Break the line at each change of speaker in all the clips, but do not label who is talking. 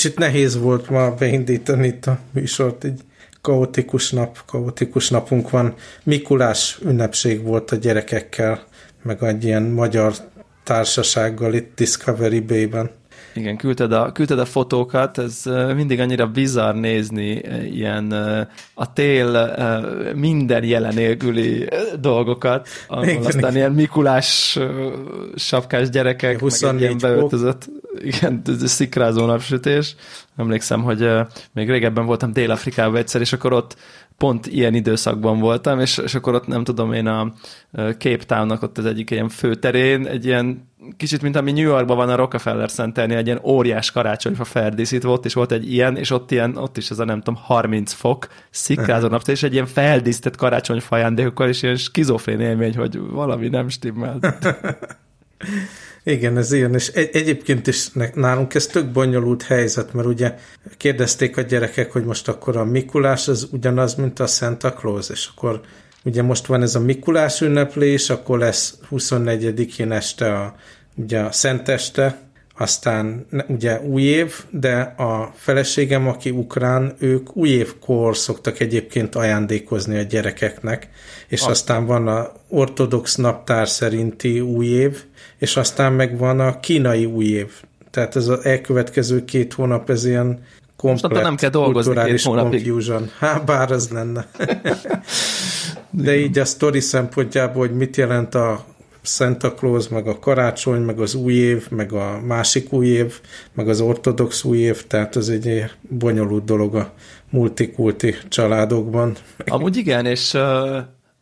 Kicsit nehéz volt ma beindítani itt a műsort, így kaotikus nap, kaotikus napunk van. Mikulás ünnepség volt a gyerekekkel, meg egy ilyen magyar társasággal itt Discovery Bay-ben.
Igen, küldted a, küldted a fotókat, ez mindig annyira bizarr nézni ilyen a tél minden jelenélküli dolgokat, ahol igen, aztán igen. ilyen Mikulás sapkás gyerekek, 24 meg ilyen beöltözött, igen, szikrázó napsütés. Emlékszem, hogy még régebben voltam Dél-Afrikában egyszer, és akkor ott pont ilyen időszakban voltam, és, és akkor ott nem tudom én a Cape Townnak ott az egyik ilyen főterén, egy ilyen kicsit, mint ami New Yorkban van a Rockefeller Centernél, egy ilyen óriás karácsonyfa feldíszítve, volt, és volt egy ilyen, és ott ilyen, ott is ez a nem tudom, 30 fok, szikrázó nap, és egy ilyen feldíszített karácsonyfa ajándékokkal, és ilyen skizofrén élmény, hogy valami nem stimmel.
Igen, ez ilyen, és egy, egyébként is nálunk ez tök bonyolult helyzet, mert ugye kérdezték a gyerekek, hogy most akkor a Mikulás az ugyanaz, mint a Santa Claus, és akkor ugye most van ez a Mikulás ünneplés, akkor lesz 24-én este a, ugye a Szenteste, aztán ugye új év, de a feleségem, aki ukrán, ők új évkor szoktak egyébként ajándékozni a gyerekeknek, és aztán, aztán van a ortodox naptár szerinti új év, és aztán meg van a kínai új év. Tehát ez az elkövetkező két hónap, ez ilyen komplet
nem kell dolgozni két hónapig.
confusion. Há, bár az lenne. De így a sztori szempontjából, hogy mit jelent a Santa Claus, meg a karácsony, meg az új év, meg a másik új év, meg az ortodox új év, tehát ez egy bonyolult dolog a multikulti családokban.
Amúgy igen, és,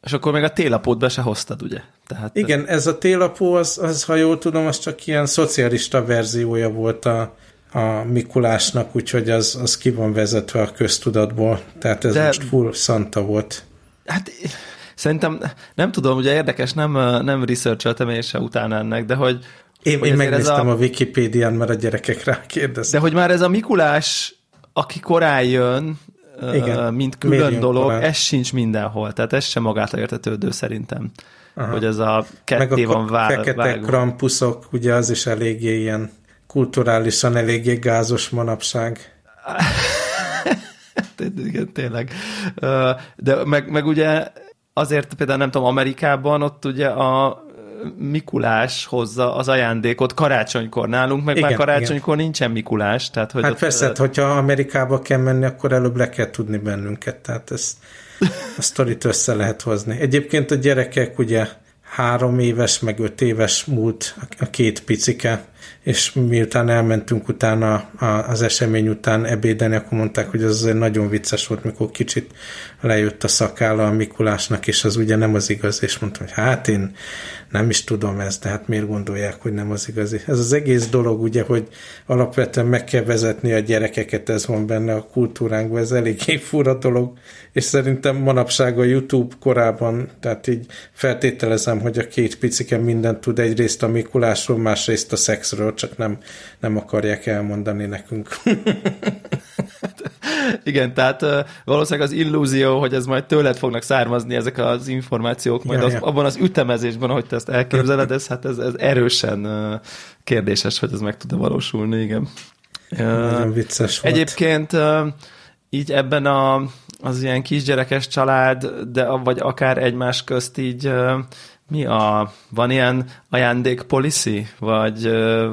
és akkor még a télapót be se hoztad, ugye?
Tehát... Igen, ez a télapó, az, az, ha jól tudom, az csak ilyen szocialista verziója volt a, a Mikulásnak, úgyhogy az, az ki van vezetve a köztudatból, tehát ez De... most full Santa volt.
Hát Szerintem, nem tudom, ugye érdekes, nem, nem researcholtam én se utána ennek, de hogy...
Én, hogy én megnéztem a... a Wikipédián, mert a gyerekek rá kérdeztek.
De hogy már ez a Mikulás, aki korán jön, Igen. mint külön dolog, korán? ez sincs mindenhol. Tehát ez sem magától értetődő szerintem. Aha. Hogy ez a ketté van vár,
fekete vágva. krampuszok, ugye az is eléggé ilyen kulturálisan eléggé gázos manapság.
Igen, tényleg. De meg, meg ugye azért például nem tudom, Amerikában ott ugye a Mikulás hozza az ajándékot karácsonykor nálunk, meg igen, már karácsonykor igen. nincsen Mikulás. Tehát, hogy
hát ott, persze, uh, hogyha Amerikába kell menni, akkor előbb le kell tudni bennünket, tehát ezt a sztorit össze lehet hozni. Egyébként a gyerekek ugye három éves, meg öt éves múlt a két picike, és miután elmentünk utána az esemény után ebédeni, akkor mondták, hogy az azért nagyon vicces volt, mikor kicsit lejött a szakálla a Mikulásnak, és az ugye nem az igaz, és mondtam, hogy hát én nem is tudom ezt, de hát miért gondolják, hogy nem az igazi. Ez az egész dolog ugye, hogy alapvetően meg kell vezetni a gyerekeket, ez van benne a kultúránkban, ez eléggé fura dolog, és szerintem manapság a YouTube korában, tehát így feltételezem, hogy a két picike mindent tud egyrészt a Mikulásról, másrészt a szexről, csak nem, nem akarják elmondani nekünk.
Igen, tehát valószínűleg az illúzió, hogy ez majd tőled fognak származni ezek az információk, majd ja, az, ja. abban az ütemezésben, ahogy te ezt elképzeled, ez, hát ez, ez erősen kérdéses, hogy ez meg tud-e valósulni, igen.
Nagyon vicces
volt. Egyébként így ebben a, az ilyen kisgyerekes család, de vagy akár egymás közt így mi a, van ilyen ajándék policy, vagy,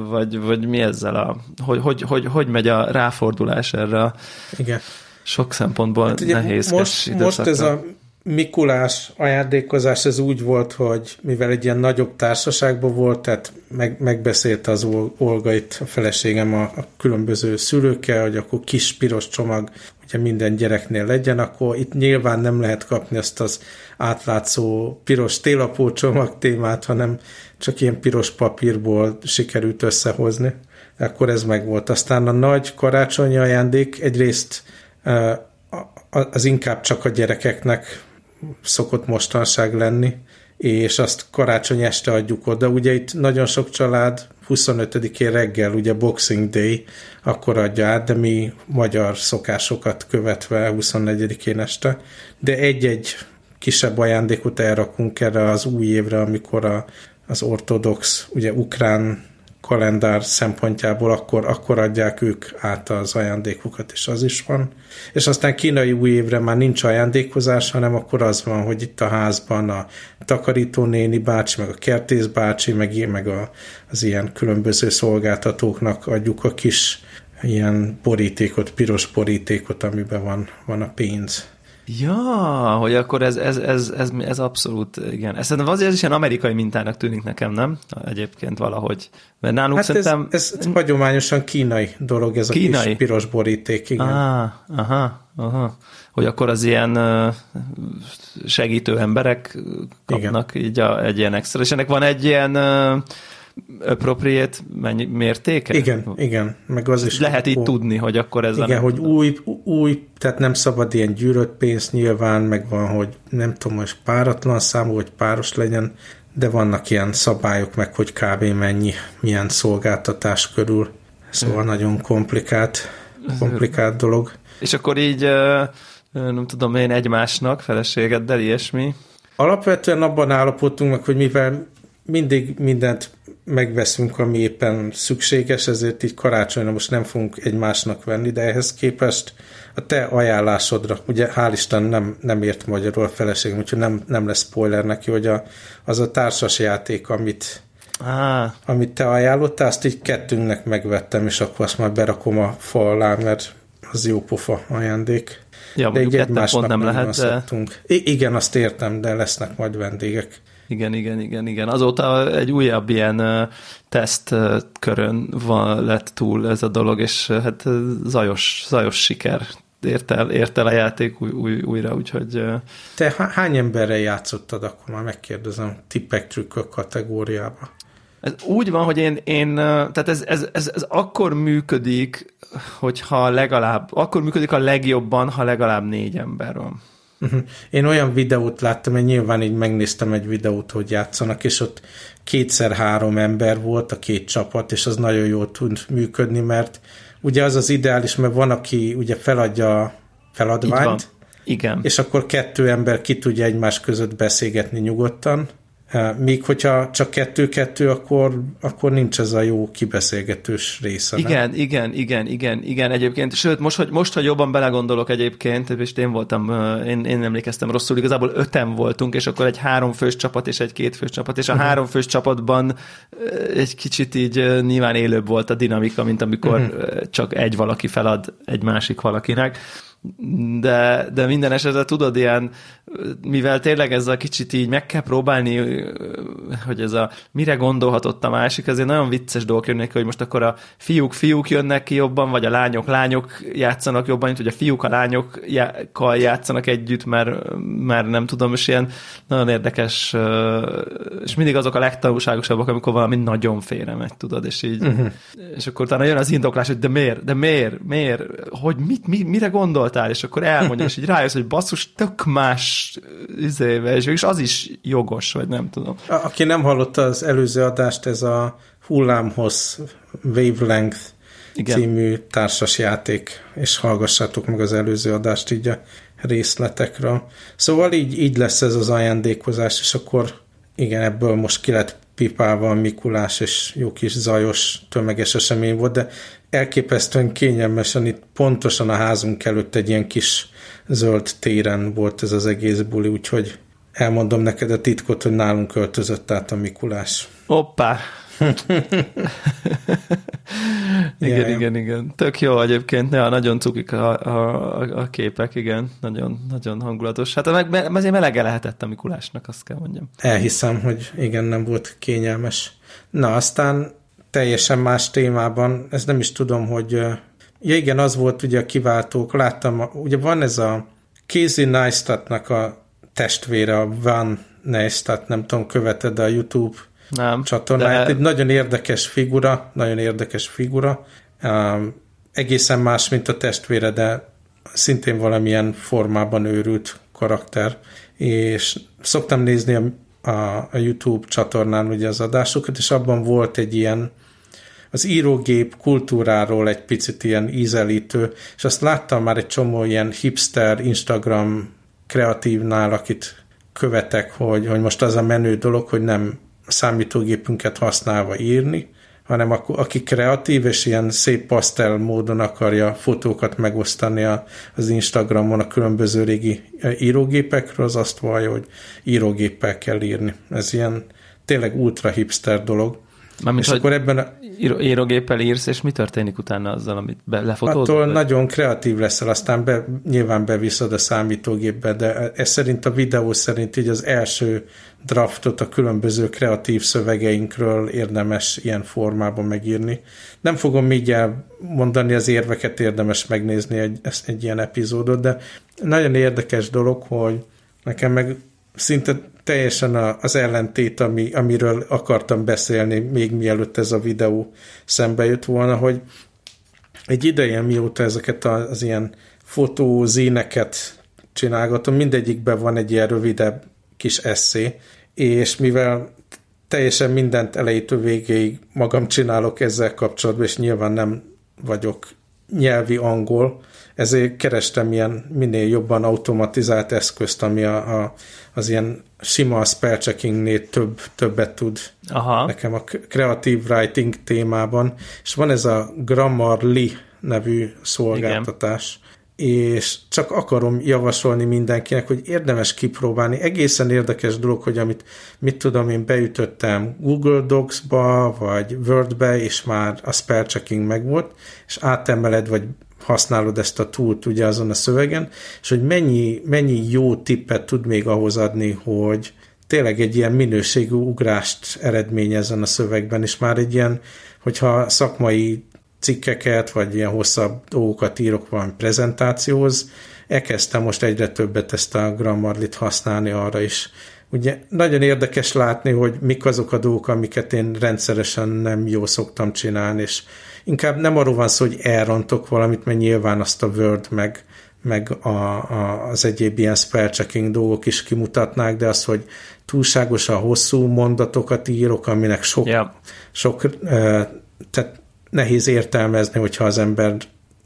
vagy, vagy mi ezzel a, hogy, hogy, hogy, hogy megy a ráfordulás erre
Igen.
sok szempontból hát nehéz
most, most ez a Mikulás ajándékozás ez úgy volt, hogy mivel egy ilyen nagyobb társaságban volt, tehát meg, megbeszélte az Olga itt a feleségem a, a különböző szülőkkel, hogy akkor kis piros csomag ugye minden gyereknél legyen, akkor itt nyilván nem lehet kapni azt az átlátszó piros télapó csomag témát, hanem csak ilyen piros papírból sikerült összehozni. Akkor ez meg volt. Aztán a nagy karácsonyi ajándék egyrészt az inkább csak a gyerekeknek szokott mostanság lenni, és azt karácsony este adjuk oda. Ugye itt nagyon sok család 25-én reggel, ugye Boxing Day, akkor adja át, de mi magyar szokásokat követve 24-én este. De egy-egy kisebb ajándékot elrakunk erre az új évre, amikor a, az ortodox, ugye ukrán kalendár szempontjából, akkor, akkor adják ők át az ajándékokat, és az is van. És aztán kínai új évre már nincs ajándékozás, hanem akkor az van, hogy itt a házban a takarítónéni bácsi, meg a kertész bácsi, meg, meg a, az ilyen különböző szolgáltatóknak adjuk a kis ilyen borítékot, piros borítékot, amiben van, van a pénz.
Ja, hogy akkor ez, ez, ez, ez, ez abszolút, igen. Ez szerintem azért is ilyen amerikai mintának tűnik nekem, nem? Egyébként valahogy. Mert nálunk
hát
szerintem...
Ez, ez hagyományosan kínai dolog, ez kínai? a kis piros boríték, igen.
Ah, aha, aha. Hogy akkor az ilyen segítő emberek kapnak igen. így a, egy ilyen extra. És ennek van egy ilyen appropriate mennyi, mértéke?
Igen, igen, meg az is.
Lehet így tudni, hogy akkor ez
Igen, hogy új, új, tehát nem szabad ilyen gyűrött pénz nyilván, meg van, hogy nem tudom, hogy páratlan számú, hogy páros legyen, de vannak ilyen szabályok, meg hogy kb. mennyi, milyen szolgáltatás körül. Szóval hmm. nagyon komplikált, komplikált dolog.
És akkor így, nem tudom én, egymásnak, feleségeddel, ilyesmi?
Alapvetően abban állapodtunk meg, hogy mivel mindig mindent megveszünk, ami éppen szükséges, ezért így karácsonyra most nem fogunk egymásnak venni, de ehhez képest a te ajánlásodra, ugye hál' Isten nem, nem ért magyarul a feleségem, úgyhogy nem, nem lesz spoiler neki, hogy a, az a társas játék, amit, ah. amit te ajánlottál, azt így kettőnknek megvettem, és akkor azt már berakom a fal alá, mert az jó pofa ajándék.
Ja, de így egymásnak nem lehet,
de... I- igen, azt értem, de lesznek majd vendégek.
Igen, igen, igen, igen. Azóta egy újabb ilyen uh, tesztkörön van, lett túl ez a dolog, és hát zajos, zajos siker ért el, ért el a játék új, új, újra, úgyhogy...
Te hány emberrel játszottad, akkor már megkérdezem, tippek trükkök kategóriába?
Ez úgy van, hogy én, én tehát ez, ez, ez, ez akkor működik, hogyha legalább, akkor működik a legjobban, ha legalább négy ember van.
Uh-huh. Én olyan videót láttam, hogy nyilván így megnéztem egy videót, hogy játszanak, és ott kétszer-három ember volt a két csapat, és az nagyon jól tud működni, mert ugye az az ideális, mert van, aki ugye feladja a feladványt,
Igen.
és akkor kettő ember ki tudja egymás között beszélgetni nyugodtan, Míg hogyha csak kettő-kettő, akkor, akkor nincs ez a jó kibeszélgetős része.
Igen, nem? igen, igen, igen, igen, egyébként. Sőt, most, hogy, most, hogy jobban belegondolok egyébként, és én voltam, én, én emlékeztem rosszul, igazából öten voltunk, és akkor egy háromfős csapat és egy kétfős csapat, és a uh-huh. háromfős csapatban egy kicsit így nyilván élőbb volt a dinamika, mint amikor uh-huh. csak egy valaki felad egy másik valakinek de, de minden esetre tudod, ilyen, mivel tényleg ez a kicsit így meg kell próbálni, hogy ez a mire gondolhatott a másik, azért nagyon vicces dolgok jönnek, hogy most akkor a fiúk fiúk jönnek ki jobban, vagy a lányok lányok játszanak jobban, mint hogy a fiúk a lányokkal játszanak együtt, mert, mert nem tudom, és ilyen nagyon érdekes, és mindig azok a legtanulságosabbak, amikor valami nagyon félre megy, tudod, és így, uh-huh. és akkor utána jön az indoklás, hogy de miért, de miért, miért, hogy mit, mi, mire gondolt voltál, és akkor elmondja, és így rájössz, hogy basszus, tök más izéve, és az is jogos, vagy nem tudom.
A, aki nem hallotta az előző adást, ez a hullámhoz Wavelength Igen. című társas játék, és hallgassátok meg az előző adást így a részletekről. Szóval így, így lesz ez az ajándékozás, és akkor igen, ebből most ki lett pipálva a Mikulás, és jó kis zajos, tömeges esemény volt, de elképesztően kényelmesen itt pontosan a házunk előtt egy ilyen kis zöld téren volt ez az egész buli, úgyhogy elmondom neked a titkot, hogy nálunk költözött át a Mikulás.
Hoppá! igen, yeah, igen, igen. Tök jó egyébként, ja, nagyon cukik a, a, a, képek, igen, nagyon, nagyon hangulatos. Hát meg, azért melege lehetett a Mikulásnak, azt kell mondjam.
Elhiszem, hogy igen, nem volt kényelmes. Na, aztán teljesen más témában, ez nem is tudom, hogy ja igen, az volt ugye a kiváltók, láttam, ugye van ez a Casey Neistatnak a testvére, a Van Neistat, nem tudom, követed a YouTube nem, csatornáját. De... Egy nagyon érdekes figura, nagyon érdekes figura. Um, egészen más, mint a testvére, de szintén valamilyen formában őrült karakter. És szoktam nézni a, a, a YouTube csatornán ugye az adásokat, és abban volt egy ilyen az írógép kultúráról egy picit ilyen ízelítő, és azt láttam már egy csomó ilyen hipster Instagram kreatívnál, akit követek, hogy, hogy most az a menő dolog, hogy nem számítógépünket használva írni, hanem aki kreatív és ilyen szép pasztel módon akarja fotókat megosztani az Instagramon a különböző régi írógépekről, az azt vallja, hogy írógéppel kell írni. Ez ilyen tényleg ultra hipster dolog.
Mármint, és akkor ebben a... Író, írógéppel írsz, és mi történik utána azzal, amit be, lefotózol?
Attól vagy? nagyon kreatív leszel, aztán be, nyilván beviszed a számítógépbe, de ez szerint a videó szerint így az első draftot a különböző kreatív szövegeinkről érdemes ilyen formában megírni. Nem fogom így mondani az érveket, érdemes megnézni egy, egy ilyen epizódot, de nagyon érdekes dolog, hogy nekem meg szinte teljesen az ellentét, ami, amiről akartam beszélni, még mielőtt ez a videó szembe jött volna, hogy egy ideje, mióta ezeket az, az ilyen fotózéneket csinálgatom, mindegyikben van egy ilyen rövidebb kis eszé, és mivel teljesen mindent elejétől végéig magam csinálok ezzel kapcsolatban, és nyilván nem vagyok nyelvi angol, ezért kerestem ilyen minél jobban automatizált eszközt, ami a, a, az ilyen sima spell checkingnél több, többet tud Aha. nekem a creative writing témában, és van ez a Grammarly nevű szolgáltatás, Igen. és csak akarom javasolni mindenkinek, hogy érdemes kipróbálni. Egészen érdekes dolog, hogy amit, mit tudom, én beütöttem Google Docs-ba, vagy Word-be, és már a spell checking megvolt, és átemeled, vagy használod ezt a túlt ugye azon a szövegen, és hogy mennyi, mennyi jó tippet tud még ahhoz adni, hogy tényleg egy ilyen minőségű ugrást eredményezzen a szövegben, és már egy ilyen, hogyha szakmai cikkeket, vagy ilyen hosszabb dolgokat írok valami prezentációhoz, elkezdtem most egyre többet ezt a Grammarlit használni arra is. Ugye nagyon érdekes látni, hogy mik azok a dolgok, amiket én rendszeresen nem jó szoktam csinálni, és inkább nem arról van szó, hogy elrontok valamit, mert nyilván azt a Word meg, meg a, a, az egyéb ilyen spell checking dolgok is kimutatnák, de az, hogy túlságosan hosszú mondatokat írok, aminek sok, yeah. sok tehát nehéz értelmezni, hogyha az ember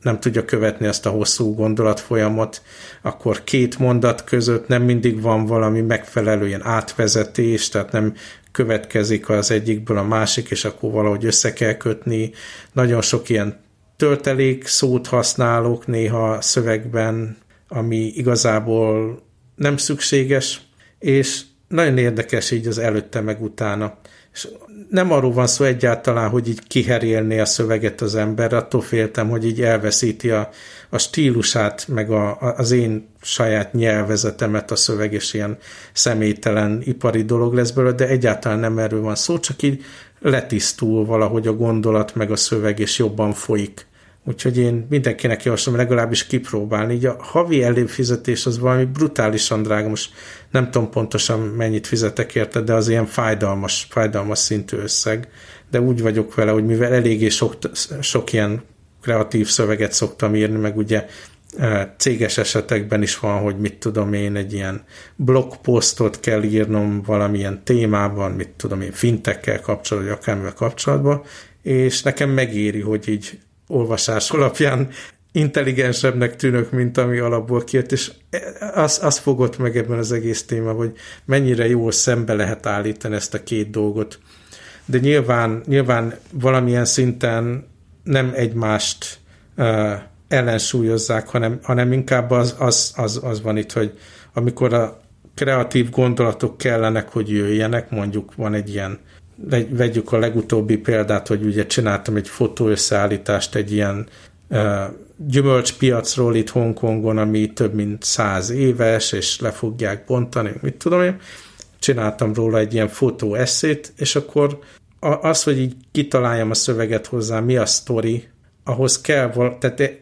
nem tudja követni ezt a hosszú gondolatfolyamot, akkor két mondat között nem mindig van valami megfelelő ilyen átvezetés, tehát nem következik az egyikből a másik, és akkor valahogy össze kell kötni. Nagyon sok ilyen töltelék szót használok néha szövegben, ami igazából nem szükséges, és nagyon érdekes így az előtte meg utána. És nem arról van szó egyáltalán, hogy így kiherélné a szöveget az ember, attól féltem, hogy így elveszíti a, a stílusát, meg a, az én saját nyelvezetemet a szöveg, és ilyen személytelen ipari dolog lesz belőle, de egyáltalán nem erről van szó, csak így letisztul valahogy a gondolat, meg a szöveg, és jobban folyik. Úgyhogy én mindenkinek javaslom legalábbis kipróbálni. Így a havi előfizetés az valami brutálisan drága. Most nem tudom pontosan mennyit fizetek érte, de az ilyen fájdalmas, fájdalmas szintű összeg. De úgy vagyok vele, hogy mivel eléggé sok, sok ilyen kreatív szöveget szoktam írni, meg ugye e, céges esetekben is van, hogy mit tudom én, egy ilyen blogposztot kell írnom valamilyen témában, mit tudom én, fintekkel kapcsolatban, vagy akármivel kapcsolatban, és nekem megéri, hogy így olvasás alapján intelligensebbnek tűnök, mint ami alapból kijött, és az, az fogott meg ebben az egész téma, hogy mennyire jól szembe lehet állítani ezt a két dolgot. De nyilván, nyilván valamilyen szinten nem egymást uh, ellensúlyozzák, hanem, hanem inkább az, az, az, az van itt, hogy amikor a kreatív gondolatok kellenek, hogy jöjjenek, mondjuk van egy ilyen vegyük a legutóbbi példát, hogy ugye csináltam egy fotóösszeállítást egy ilyen gyümölcspiacról itt Hongkongon, ami több mint száz éves, és le fogják bontani, mit tudom én. Csináltam róla egy ilyen fotóesszét, és akkor az, hogy így kitaláljam a szöveget hozzá, mi a sztori, ahhoz kell, tehát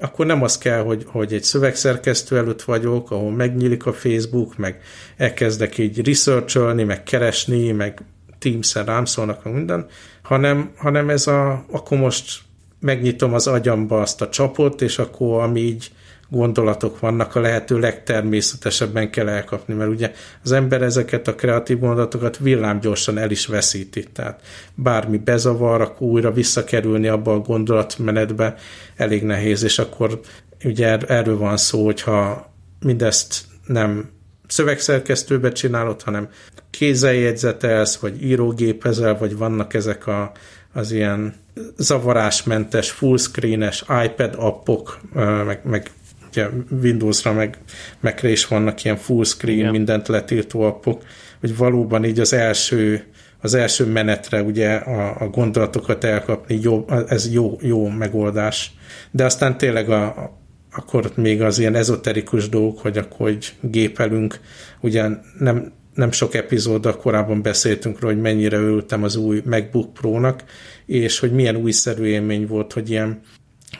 akkor nem az kell, hogy, hogy egy szövegszerkesztő előtt vagyok, ahol megnyílik a Facebook, meg elkezdek így researcholni, meg keresni, meg Teams-en rám szólnak, minden, hanem, hanem ez a, akkor most megnyitom az agyamba azt a csapot, és akkor ami így gondolatok vannak, a lehető legtermészetesebben kell elkapni, mert ugye az ember ezeket a kreatív gondolatokat villámgyorsan el is veszíti, tehát bármi bezavar, akkor újra visszakerülni abba a gondolatmenetbe elég nehéz, és akkor ugye er-, erről van szó, hogyha mindezt nem szövegszerkesztőbe csinálod, hanem kézzel jegyzetelsz, vagy írógépezel, vagy vannak ezek a, az ilyen zavarásmentes, fullscreenes iPad appok, meg, meg ugye Windowsra, meg mac is vannak ilyen fullscreen, Igen. mindent letiltó appok, hogy valóban így az első az első menetre ugye a, a gondolatokat elkapni, jó, ez jó, jó megoldás. De aztán tényleg a, akkor még az ilyen ezoterikus dolgok, hogy akkor hogy gépelünk, ugye nem, nem sok epizóddal korábban beszéltünk róla, hogy mennyire örültem az új MacBook Pro-nak, és hogy milyen újszerű élmény volt, hogy ilyen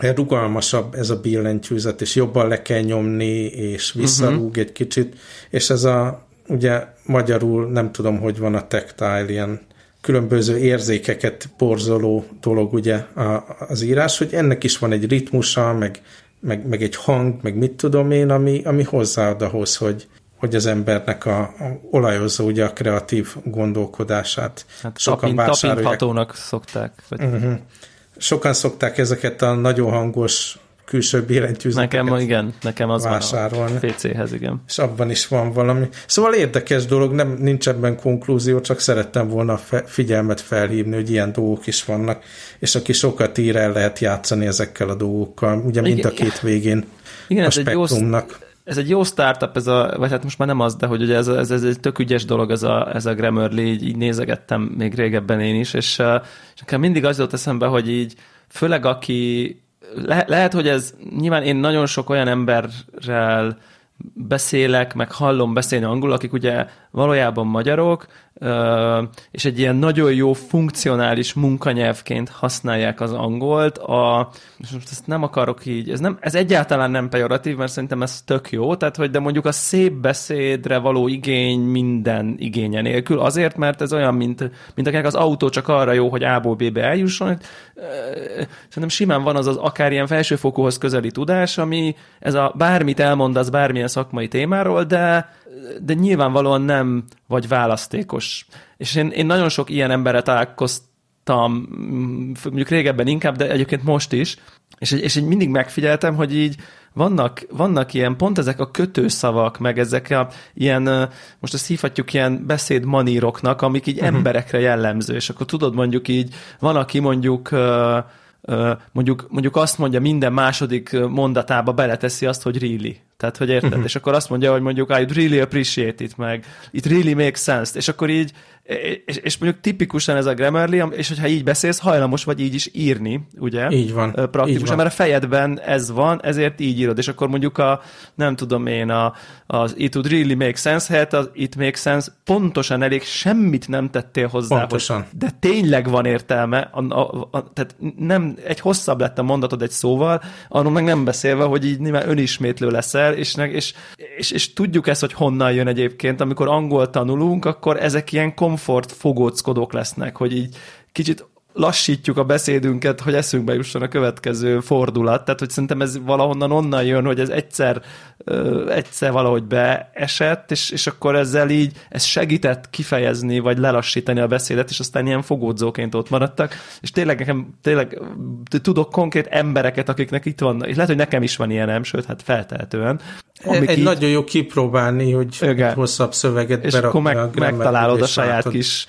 rugalmasabb ez a billentyűzet, és jobban le kell nyomni, és visszarúg uh-huh. egy kicsit, és ez a, ugye magyarul nem tudom, hogy van a tactile, ilyen különböző érzékeket porzoló dolog ugye az írás, hogy ennek is van egy ritmusa, meg, meg, meg egy hang, meg mit tudom én, ami, ami hozzáad ahhoz, hogy, hogy az embernek a, a olajozza ugye a kreatív gondolkodását.
Hát Sokan tapint, tapinthatónak szokták. Vagy... Uh-huh.
Sokan szokták ezeket a nagyon hangos külső billentyűzeteket
Nekem, igen, nekem az vásárolni. van a PC-hez, igen.
És abban is van valami. Szóval érdekes dolog, nem nincs ebben konklúzió, csak szerettem volna a figyelmet felhívni, hogy ilyen dolgok is vannak, és aki sokat ír, el lehet játszani ezekkel a dolgokkal, ugye mind a két végén igen, a spektrumnak
ez egy jó startup, ez a, vagy hát most már nem az, de hogy ugye ez, ez, ez egy tök ügyes dolog, ez a, ez a Grammarly, így, így nézegettem még régebben én is, és, és nekem mindig az jutott eszembe, hogy így főleg aki, le, lehet, hogy ez, nyilván én nagyon sok olyan emberrel beszélek, meg hallom beszélni angolul, akik ugye valójában magyarok, és egy ilyen nagyon jó funkcionális munkanyelvként használják az angolt. A, és most ezt nem akarok így, ez, nem, ez egyáltalán nem pejoratív, mert szerintem ez tök jó, tehát hogy de mondjuk a szép beszédre való igény minden igénye nélkül, azért, mert ez olyan, mint, mint akinek az autó csak arra jó, hogy A-ból B-be eljusson. Szerintem simán van az az akár ilyen felsőfokúhoz közeli tudás, ami ez a bármit elmondasz bármilyen szakmai témáról, de de nyilvánvalóan nem vagy választékos. És én, én nagyon sok ilyen emberre találkoztam, mondjuk régebben inkább, de egyébként most is, és, és így mindig megfigyeltem, hogy így vannak, vannak ilyen, pont ezek a kötőszavak, meg ezek a ilyen, most ezt hívhatjuk ilyen beszédmaníroknak, amik így uh-huh. emberekre jellemző, és akkor tudod mondjuk így, van, aki mondjuk mondjuk, mondjuk azt mondja, minden második mondatába beleteszi azt, hogy really. Tehát, hogy érted? Uh-huh. És akkor azt mondja, hogy mondjuk I really appreciate it, meg it really makes sense. És akkor így és, és mondjuk tipikusan ez a Grammarly, és hogyha így beszélsz, hajlamos vagy így is írni, ugye?
Így van.
Praktikusan,
így van.
mert a fejedben ez van, ezért így írod, és akkor mondjuk a, nem tudom én, a, az it would really make sense helyett az it makes sense pontosan elég, semmit nem tettél hozzá.
Pontosan.
Hogy, de tényleg van értelme, a, a, a, tehát nem, egy hosszabb lett a mondatod egy szóval, arról meg nem beszélve, hogy így nyilván önismétlő leszel, és, és, és, és tudjuk ezt, hogy honnan jön egyébként, amikor angol tanulunk, akkor ezek ilyen kom komfort fogóckodók lesznek, hogy így kicsit lassítjuk a beszédünket, hogy eszünkbe jusson a következő fordulat. Tehát, hogy szerintem ez valahonnan onnan jön, hogy ez egyszer, ö, egyszer valahogy beesett, és, és akkor ezzel így ez segített kifejezni, vagy lelassítani a beszédet, és aztán ilyen fogódzóként ott maradtak. És tényleg nekem, tényleg tudok konkrét embereket, akiknek itt van, és lehet, hogy nekem is van ilyenem, sőt, hát feltehetően.
Egy így, nagyon jó kipróbálni, hogy egy hosszabb szöveget
és akkor meg, megtalálod a saját kis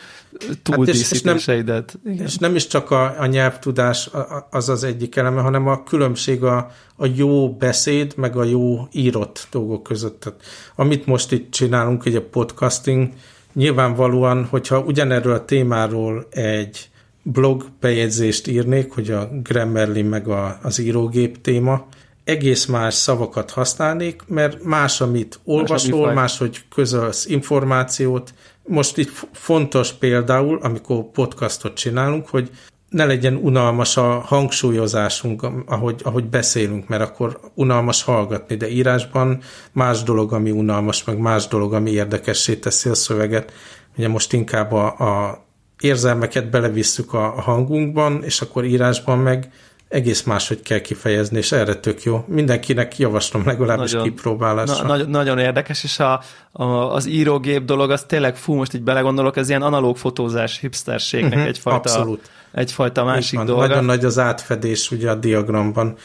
túldíszítéseidet. Hát és,
és, és nem is csak a, a nyelvtudás az az egyik eleme, hanem a különbség a, a jó beszéd, meg a jó írott dolgok között. Tehát, amit most itt csinálunk, egy a podcasting, nyilvánvalóan, hogyha ugyanerről a témáról egy blog bejegyzést írnék, hogy a Grammarly meg a, az írógép téma, egész más szavakat használnék, mert más, amit olvasol, más, hogy közölsz információt, most itt fontos például, amikor podcastot csinálunk, hogy ne legyen unalmas a hangsúlyozásunk, ahogy, ahogy beszélünk, mert akkor unalmas hallgatni, de írásban más dolog, ami unalmas, meg más dolog, ami érdekessé teszi a szöveget. Ugye most inkább a, a érzelmeket belevisszük a, a hangunkban, és akkor írásban meg egész máshogy kell kifejezni, és erre tök jó. Mindenkinek javaslom legalábbis nagyon, kipróbálásra.
Na, nagyon, nagyon érdekes, és a, a, az írógép dolog, az tényleg, fú, most így belegondolok, ez ilyen analóg fotózás hipsterségnek uh-huh, egyfajta, abszolút. egyfajta másik dolog.
Nagyon nagy az átfedés ugye a diagramban,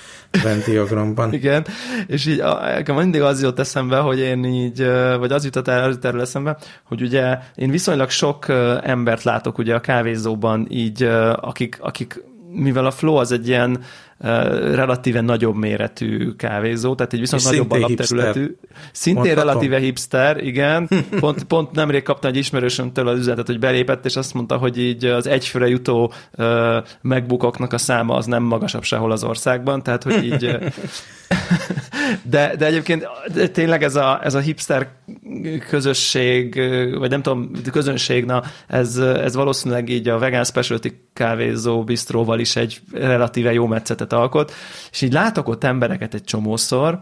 diagramban.
Igen, és így a, mindig az jut eszembe, hogy én így, vagy az jutott el, az jutott eszembe, hogy ugye én viszonylag sok embert látok ugye a kávézóban így, akik, akik mivel a Flow az egy ilyen uh, relatíve nagyobb méretű kávézó, tehát egy viszont És nagyobb alapterületű. Hipster. Szintén Mondhatom. relatíve hipster, igen. Pont, pont nemrég kaptam egy ismerősömtől az üzenetet, hogy belépett, és azt mondta, hogy így az egyfőre jutó uh, megbukoknak a száma az nem magasabb sehol az országban, tehát hogy így de, de egyébként de tényleg ez a, ez a hipster közösség, vagy nem tudom, közönség, na, ez, ez valószínűleg így a Vegan Specialty kávézó bistróval is egy relatíve jó metszetet alkot, és így látok ott embereket egy csomószor,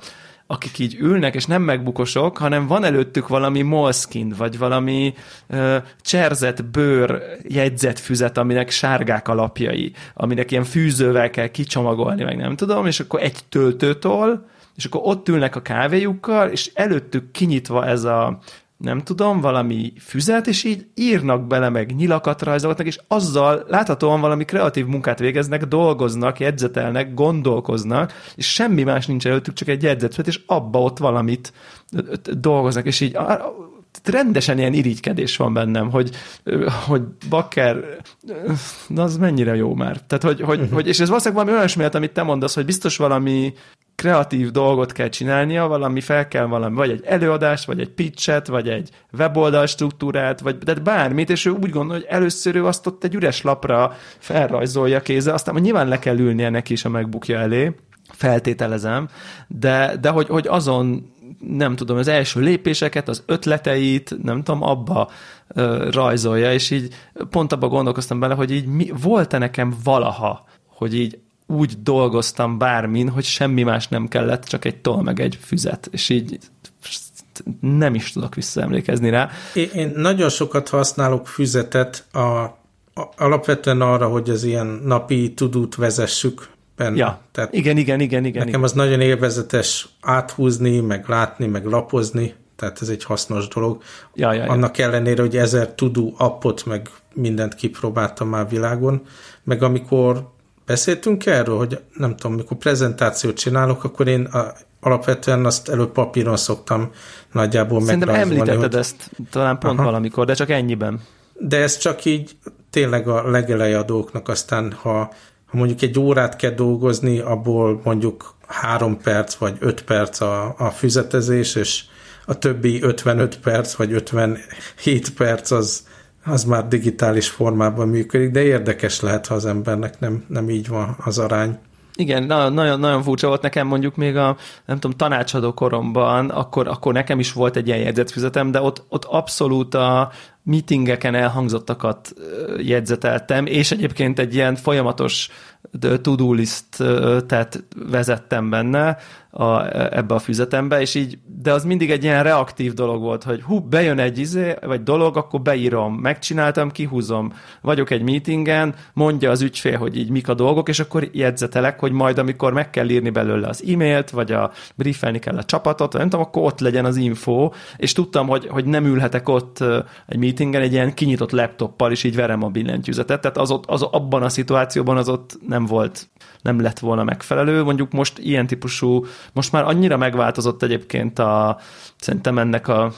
akik így ülnek, és nem megbukosok, hanem van előttük valami moleskin, vagy valami ö, cserzett bőr jegyzetfüzet, aminek sárgák a lapjai, aminek ilyen fűzővel kell kicsomagolni, meg nem tudom, és akkor egy töltőtól, és akkor ott ülnek a kávéjukkal, és előttük kinyitva ez a nem tudom, valami füzet, és így írnak bele, meg nyilakat rajzolgatnak, és azzal láthatóan valami kreatív munkát végeznek, dolgoznak, jegyzetelnek, gondolkoznak, és semmi más nincs előttük, csak egy jegyzetfüzet, és abba ott valamit dolgoznak, és így rendesen ilyen irigykedés van bennem, hogy, hogy bakker, na az mennyire jó már. Tehát, hogy, hogy, hogy és ez valószínűleg valami olyasmi, amit te mondasz, hogy biztos valami kreatív dolgot kell csinálnia, valami fel kell valami, vagy egy előadást, vagy egy pitchet, vagy egy weboldal struktúrát, vagy de bármit, és ő úgy gondol, hogy először ő azt ott egy üres lapra felrajzolja kézzel, aztán nyilván le kell ülnie neki is a megbukja elé, feltételezem, de, de hogy, hogy azon nem tudom, az első lépéseket, az ötleteit, nem tudom, abba ö, rajzolja, és így pont abba gondolkoztam bele, hogy így mi, volt-e nekem valaha, hogy így úgy dolgoztam bármin, hogy semmi más nem kellett, csak egy toll meg egy füzet, és így nem is tudok visszaemlékezni rá.
Én, nagyon sokat használok füzetet a, a, alapvetően arra, hogy az ilyen napi tudót vezessük benne.
Ja, Tehát igen, igen, igen, igen.
Nekem
igen.
az nagyon élvezetes áthúzni, meg látni, meg lapozni, tehát ez egy hasznos dolog.
Ja, ja,
Annak ja. ellenére, hogy ezer tudó appot, meg mindent kipróbáltam már világon, meg amikor beszéltünk erről, hogy nem tudom, mikor prezentációt csinálok, akkor én a, alapvetően azt előbb papíron szoktam nagyjából
Szerintem említetted hogy... ezt talán pont Aha. valamikor, de csak ennyiben.
De ez csak így tényleg a legeleje a dolgoknak, aztán ha ha mondjuk egy órát kell dolgozni, abból mondjuk három perc vagy öt perc a, a füzetezés, és a többi 55 perc vagy 57 perc az, az már digitális formában működik, de érdekes lehet, ha az embernek nem, nem így van az arány.
Igen, nagyon, nagyon furcsa volt nekem mondjuk még a, nem tudom, tanácsadó koromban, akkor, akkor nekem is volt egy ilyen jegyzetfüzetem, de ott, ott abszolút a meetingeken elhangzottakat jegyzeteltem, és egyébként egy ilyen folyamatos to-do listet vezettem benne a, ebbe a füzetembe, és így, de az mindig egy ilyen reaktív dolog volt, hogy hú, bejön egy izé, vagy dolog, akkor beírom, megcsináltam, kihúzom, vagyok egy meetingen, mondja az ügyfél, hogy így mik a dolgok, és akkor jegyzetelek, hogy majd amikor meg kell írni belőle az e-mailt, vagy a briefelni kell a csapatot, vagy nem tudom, akkor ott legyen az info, és tudtam, hogy, hogy nem ülhetek ott egy meetingen egy ilyen kinyitott laptoppal, és így verem a billentyűzetet, tehát az, ott, az abban a szituációban az ott nem volt, nem lett volna megfelelő. Mondjuk most ilyen típusú, most már annyira megváltozott egyébként a, szerintem ennek a,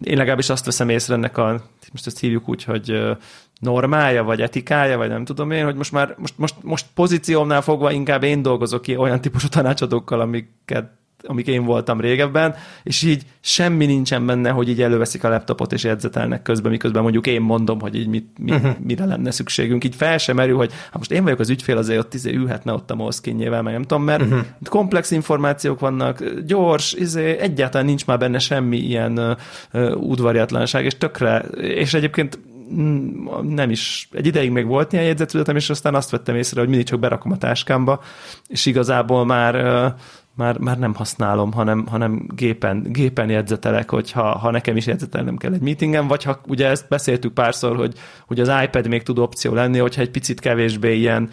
én legalábbis azt veszem észre ennek a, most ezt hívjuk úgy, hogy normája, vagy etikája, vagy nem tudom én, hogy most már most, most, most pozíciómnál fogva inkább én dolgozok ki olyan típusú tanácsadókkal, amiket amik én voltam régebben, és így semmi nincsen benne, hogy így előveszik a laptopot és jegyzetelnek közben, miközben mondjuk én mondom, hogy így mit, mit, uh-huh. mire lenne szükségünk. Így fel sem merül, hogy ha most én vagyok az ügyfél, azért ott izé ülhetne ott a moleskinjével, meg nem tudom, mert uh-huh. komplex információk vannak, gyors, izé, egyáltalán nincs már benne semmi ilyen uh, udvariatlanság, és tökre, és egyébként mm, nem is, egy ideig még volt ilyen jegyzetületem, és aztán azt vettem észre, hogy mindig csak berakom a táskámba, és igazából már már, már nem használom, hanem, hanem gépen, gépen jegyzetelek, hogy ha, ha nekem is jegyzetelnem kell egy meetingen, vagy ha ugye ezt beszéltük párszor, hogy, hogy az iPad még tud opció lenni, hogyha egy picit kevésbé ilyen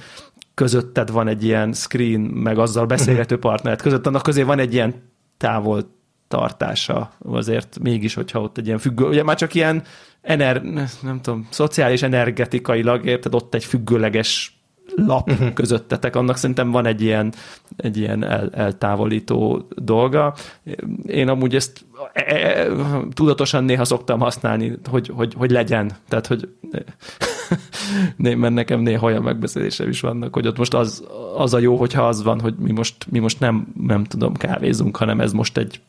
közötted van egy ilyen screen, meg azzal beszélgető partneret között, annak közé van egy ilyen távol tartása azért mégis, hogyha ott egy ilyen függő, ugye már csak ilyen ener, nem tudom, szociális energetikailag, érted, ott egy függőleges lap uh-huh. közöttetek, annak szerintem van egy ilyen, egy ilyen el, eltávolító dolga. Én amúgy ezt e, e, tudatosan néha szoktam használni, hogy, hogy, hogy legyen. Tehát, hogy né, mert nekem néha olyan megbeszélésem is vannak, hogy ott most az, az a jó, hogyha az van, hogy mi most, mi most nem, nem tudom, kávézunk, hanem ez most egy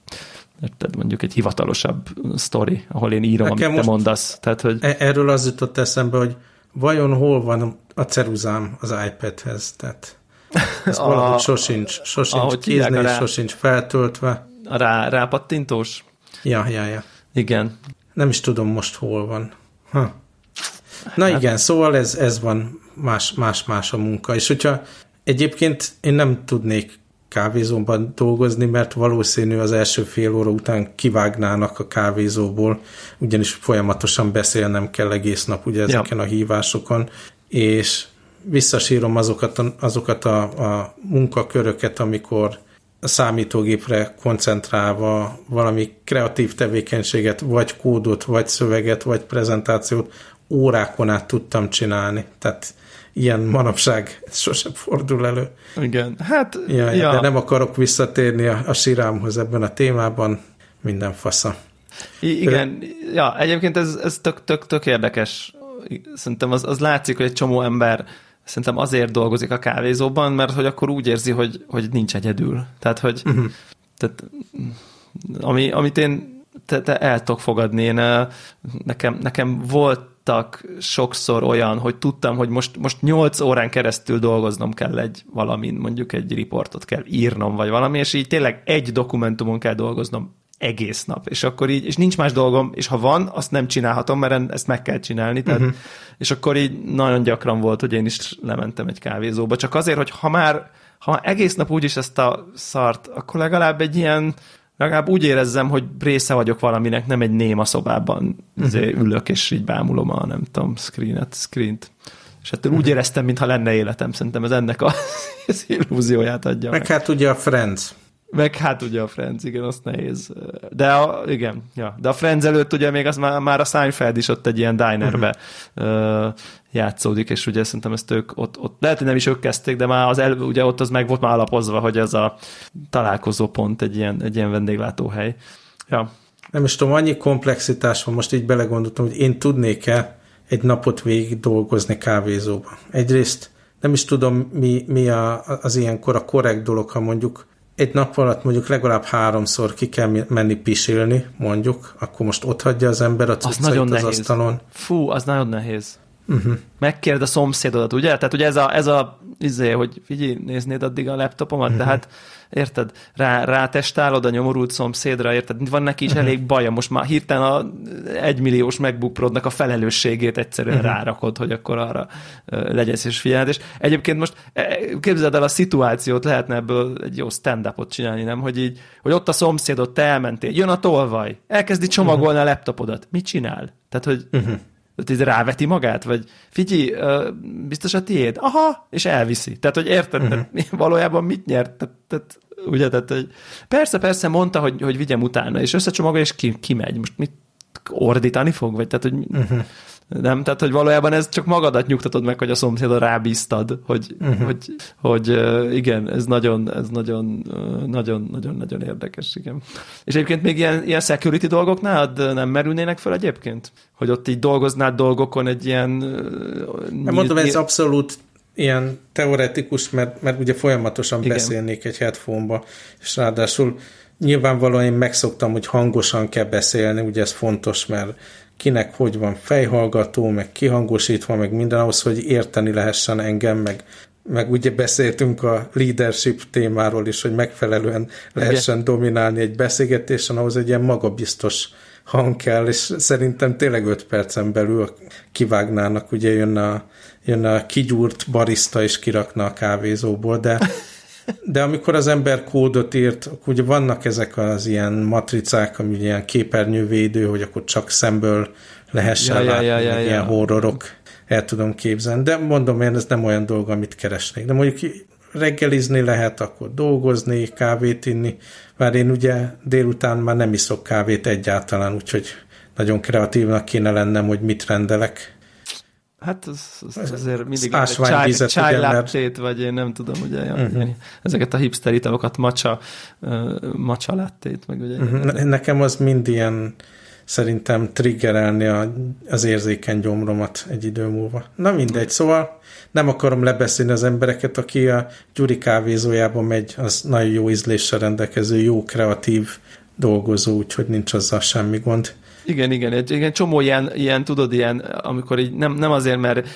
érted, mondjuk egy hivatalosabb sztori, ahol én írom, Nekem amit te mondasz. Tehát, hogy...
E- erről az jutott eszembe, hogy vajon hol van a ceruzám az iPadhez, tehát ez a, valahogy sosincs, sosincs kéznél, rá, sosincs feltöltve.
A rá, rápattintós?
Ja, ja, ja.
Igen.
Nem is tudom most hol van. Ha. Na hát, igen, szóval ez, ez van más-más a munka. És hogyha egyébként én nem tudnék kávézóban dolgozni, mert valószínű az első fél óra után kivágnának a kávézóból, ugyanis folyamatosan beszélnem kell egész nap ugye ezeken ja. a hívásokon, és visszasírom azokat a, azokat a, a munkaköröket, amikor a számítógépre koncentrálva valami kreatív tevékenységet, vagy kódot, vagy szöveget, vagy prezentációt órákon át tudtam csinálni. Tehát ilyen manapság sosem fordul elő.
Igen, hát...
Ja, ja. De nem akarok visszatérni a, a sirámhoz ebben a témában, minden fasza.
I- igen, Ö... ja, egyébként ez, ez tök, tök, tök érdekes. Szerintem az, az látszik, hogy egy csomó ember szerintem azért dolgozik a kávézóban, mert hogy akkor úgy érzi, hogy, hogy nincs egyedül. Tehát, hogy uh-huh. tehát, ami, amit én te, te el tudok fogadni. Én, nekem, nekem volt voltak sokszor olyan, hogy tudtam, hogy most, most 8 órán keresztül dolgoznom kell egy valamin, mondjuk egy riportot kell írnom, vagy valami, és így tényleg egy dokumentumon kell dolgoznom egész nap, és akkor így, és nincs más dolgom, és ha van, azt nem csinálhatom, mert ezt meg kell csinálni, tehát, uh-huh. és akkor így nagyon gyakran volt, hogy én is lementem egy kávézóba, csak azért, hogy ha már, ha már egész nap úgyis ezt a szart, akkor legalább egy ilyen legalább úgy érezzem, hogy része vagyok valaminek, nem egy néma szobában uh-huh. ülök, és így bámulom a, nem tudom, screenet, screent. És ettől uh-huh. úgy éreztem, mintha lenne életem. Szerintem ez ennek a, az illúzióját adja
meg. Meg hát ugye a Friends.
Meg hát ugye a Friends, igen, azt nehéz. De a, igen, ja. De a Friends előtt ugye még az már, már a Seinfeld is ott egy ilyen dinerbe uh-huh. uh, játszódik, és ugye szerintem ezt ők ott, ott lehet, hogy nem is ők kezdték, de már az el, ugye ott az meg volt már alapozva, hogy ez a találkozó pont egy ilyen, egy ilyen vendéglátóhely. Ja.
Nem is tudom, annyi komplexitás van, most így belegondoltam, hogy én tudnék-e egy napot végig dolgozni kávézóba. Egyrészt nem is tudom, mi, mi a, az ilyenkor a korrekt dolog, ha mondjuk egy nap alatt mondjuk legalább háromszor ki kell menni pisilni, mondjuk, akkor most ott hagyja az ember a cuccait az, nagyon az nehéz. asztalon.
Fú, az nagyon nehéz. Uh-huh. Megkérd a szomszédodat, ugye? Tehát ugye ez a, ez a izé, hogy figyelj, néznéd addig a laptopomat, uh-huh. tehát érted, rá, rátestálod a nyomorult szomszédra, érted, van neki is uh-huh. elég baja, most már hirtelen a egymilliós MacBook Pro-nak a felelősségét egyszerűen uh-huh. rárakod, hogy akkor arra legyen és figyeled, és egyébként most e, képzeld el a szituációt, lehetne ebből egy jó stand-upot csinálni, nem, hogy így, hogy ott a szomszédot, te elmentél, jön a tolvaj, elkezdi csomagolni uh-huh. a laptopodat, mit csinál? Tehát, hogy uh-huh ott így ráveti magát, vagy figyelj, biztos a tiéd? Aha, és elviszi. Tehát, hogy érted, uh-huh. tehát, valójában mit nyert? Tehát, tehát, ugye, tehát, hogy persze, persze mondta, hogy, hogy vigyem utána, és összecsomagol, és ki, kimegy. Most mit ordítani fog? Vagy tehát, hogy uh-huh. Nem? Tehát, hogy valójában ez csak magadat nyugtatod meg, hogy a szomszédon rábíztad, hogy, uh-huh. hogy, hogy igen, ez nagyon, ez nagyon, nagyon, nagyon, nagyon érdekes, igen. És egyébként még ilyen, ilyen security dolgok nálad nem merülnének fel egyébként? Hogy ott így dolgoznád dolgokon egy ilyen...
Nem mondom, ez abszolút ilyen teoretikus, mert, mert ugye folyamatosan Igen. beszélnék egy headphone-ba, és ráadásul nyilvánvalóan én megszoktam, hogy hangosan kell beszélni, ugye ez fontos, mert kinek hogy van fejhallgató, meg kihangosítva, meg minden ahhoz, hogy érteni lehessen engem, meg, meg ugye beszéltünk a leadership témáról is, hogy megfelelően lehessen Igen. dominálni egy beszélgetésen, ahhoz egy ilyen magabiztos hang kell, és szerintem tényleg öt percen belül kivágnának, ugye jön a, jön a kigyúrt barista, és kirakna a kávézóból, de De amikor az ember kódot írt, akkor ugye vannak ezek az ilyen matricák, ami ilyen képernyővédő, hogy akkor csak szemből lehessen ja, látni, ja, ja, ja, ilyen ja. horrorok el tudom képzelni. De mondom én, ez nem olyan dolog, amit keresnék. De mondjuk reggelizni lehet, akkor dolgozni, kávét inni. Már én ugye délután már nem iszok kávét egyáltalán, úgyhogy nagyon kreatívnak kéne lennem, hogy mit rendelek.
Hát az, az azért mindig csaj láttét, vagy én nem tudom, ugye, uh-huh. ezeket a hipster italokat, macsa, macsa láttét, meg ugye.
Uh-huh. Nekem az mind ilyen szerintem triggerelni a, az érzékeny gyomromat egy idő múlva. Na mindegy, szóval nem akarom lebeszélni az embereket, aki a Gyuri kávézójában megy, az nagyon jó ízléssel rendelkező, jó kreatív dolgozó, úgyhogy nincs azzal semmi gond.
Igen, igen, egy, igen csomó ilyen, ilyen, tudod, ilyen, amikor így nem, nem azért, mert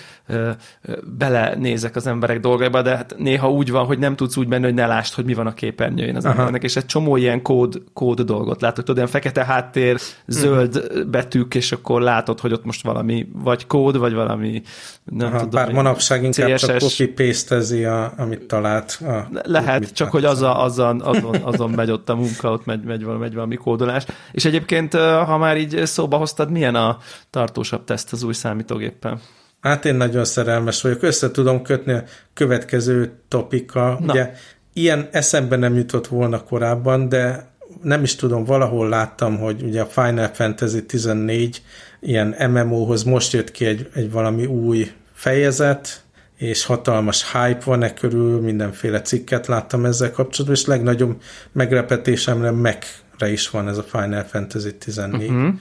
belenézek az emberek dolgaiba, de hát néha úgy van, hogy nem tudsz úgy menni, hogy ne lásd, hogy mi van a képernyőjén az Aha. embernek, és egy csomó ilyen kód, kód dolgot látod, tudod, ilyen fekete háttér, zöld uh-huh. betűk, és akkor látod, hogy ott most valami, vagy kód, vagy valami,
nem Aha, tudom. Bár manapság inkább CSS. csak copy paste a, amit talált. A,
Lehet, csak hogy az a, azon, azon, azon megy ott a munka, ott megy, megy, valami, megy valami kódolás. És egyébként, ha már így szóba hoztad, milyen a tartósabb teszt az új számítógéppen?
Hát én nagyon szerelmes vagyok. Össze tudom kötni a következő topika. Na. Ugye ilyen eszembe nem jutott volna korábban, de nem is tudom, valahol láttam, hogy ugye a Final Fantasy 14 ilyen MMO-hoz most jött ki egy, egy valami új fejezet, és hatalmas hype van e körül, mindenféle cikket láttam ezzel kapcsolatban, és legnagyobb meglepetésemre Mac-re is van ez a Final Fantasy 14. Uh-huh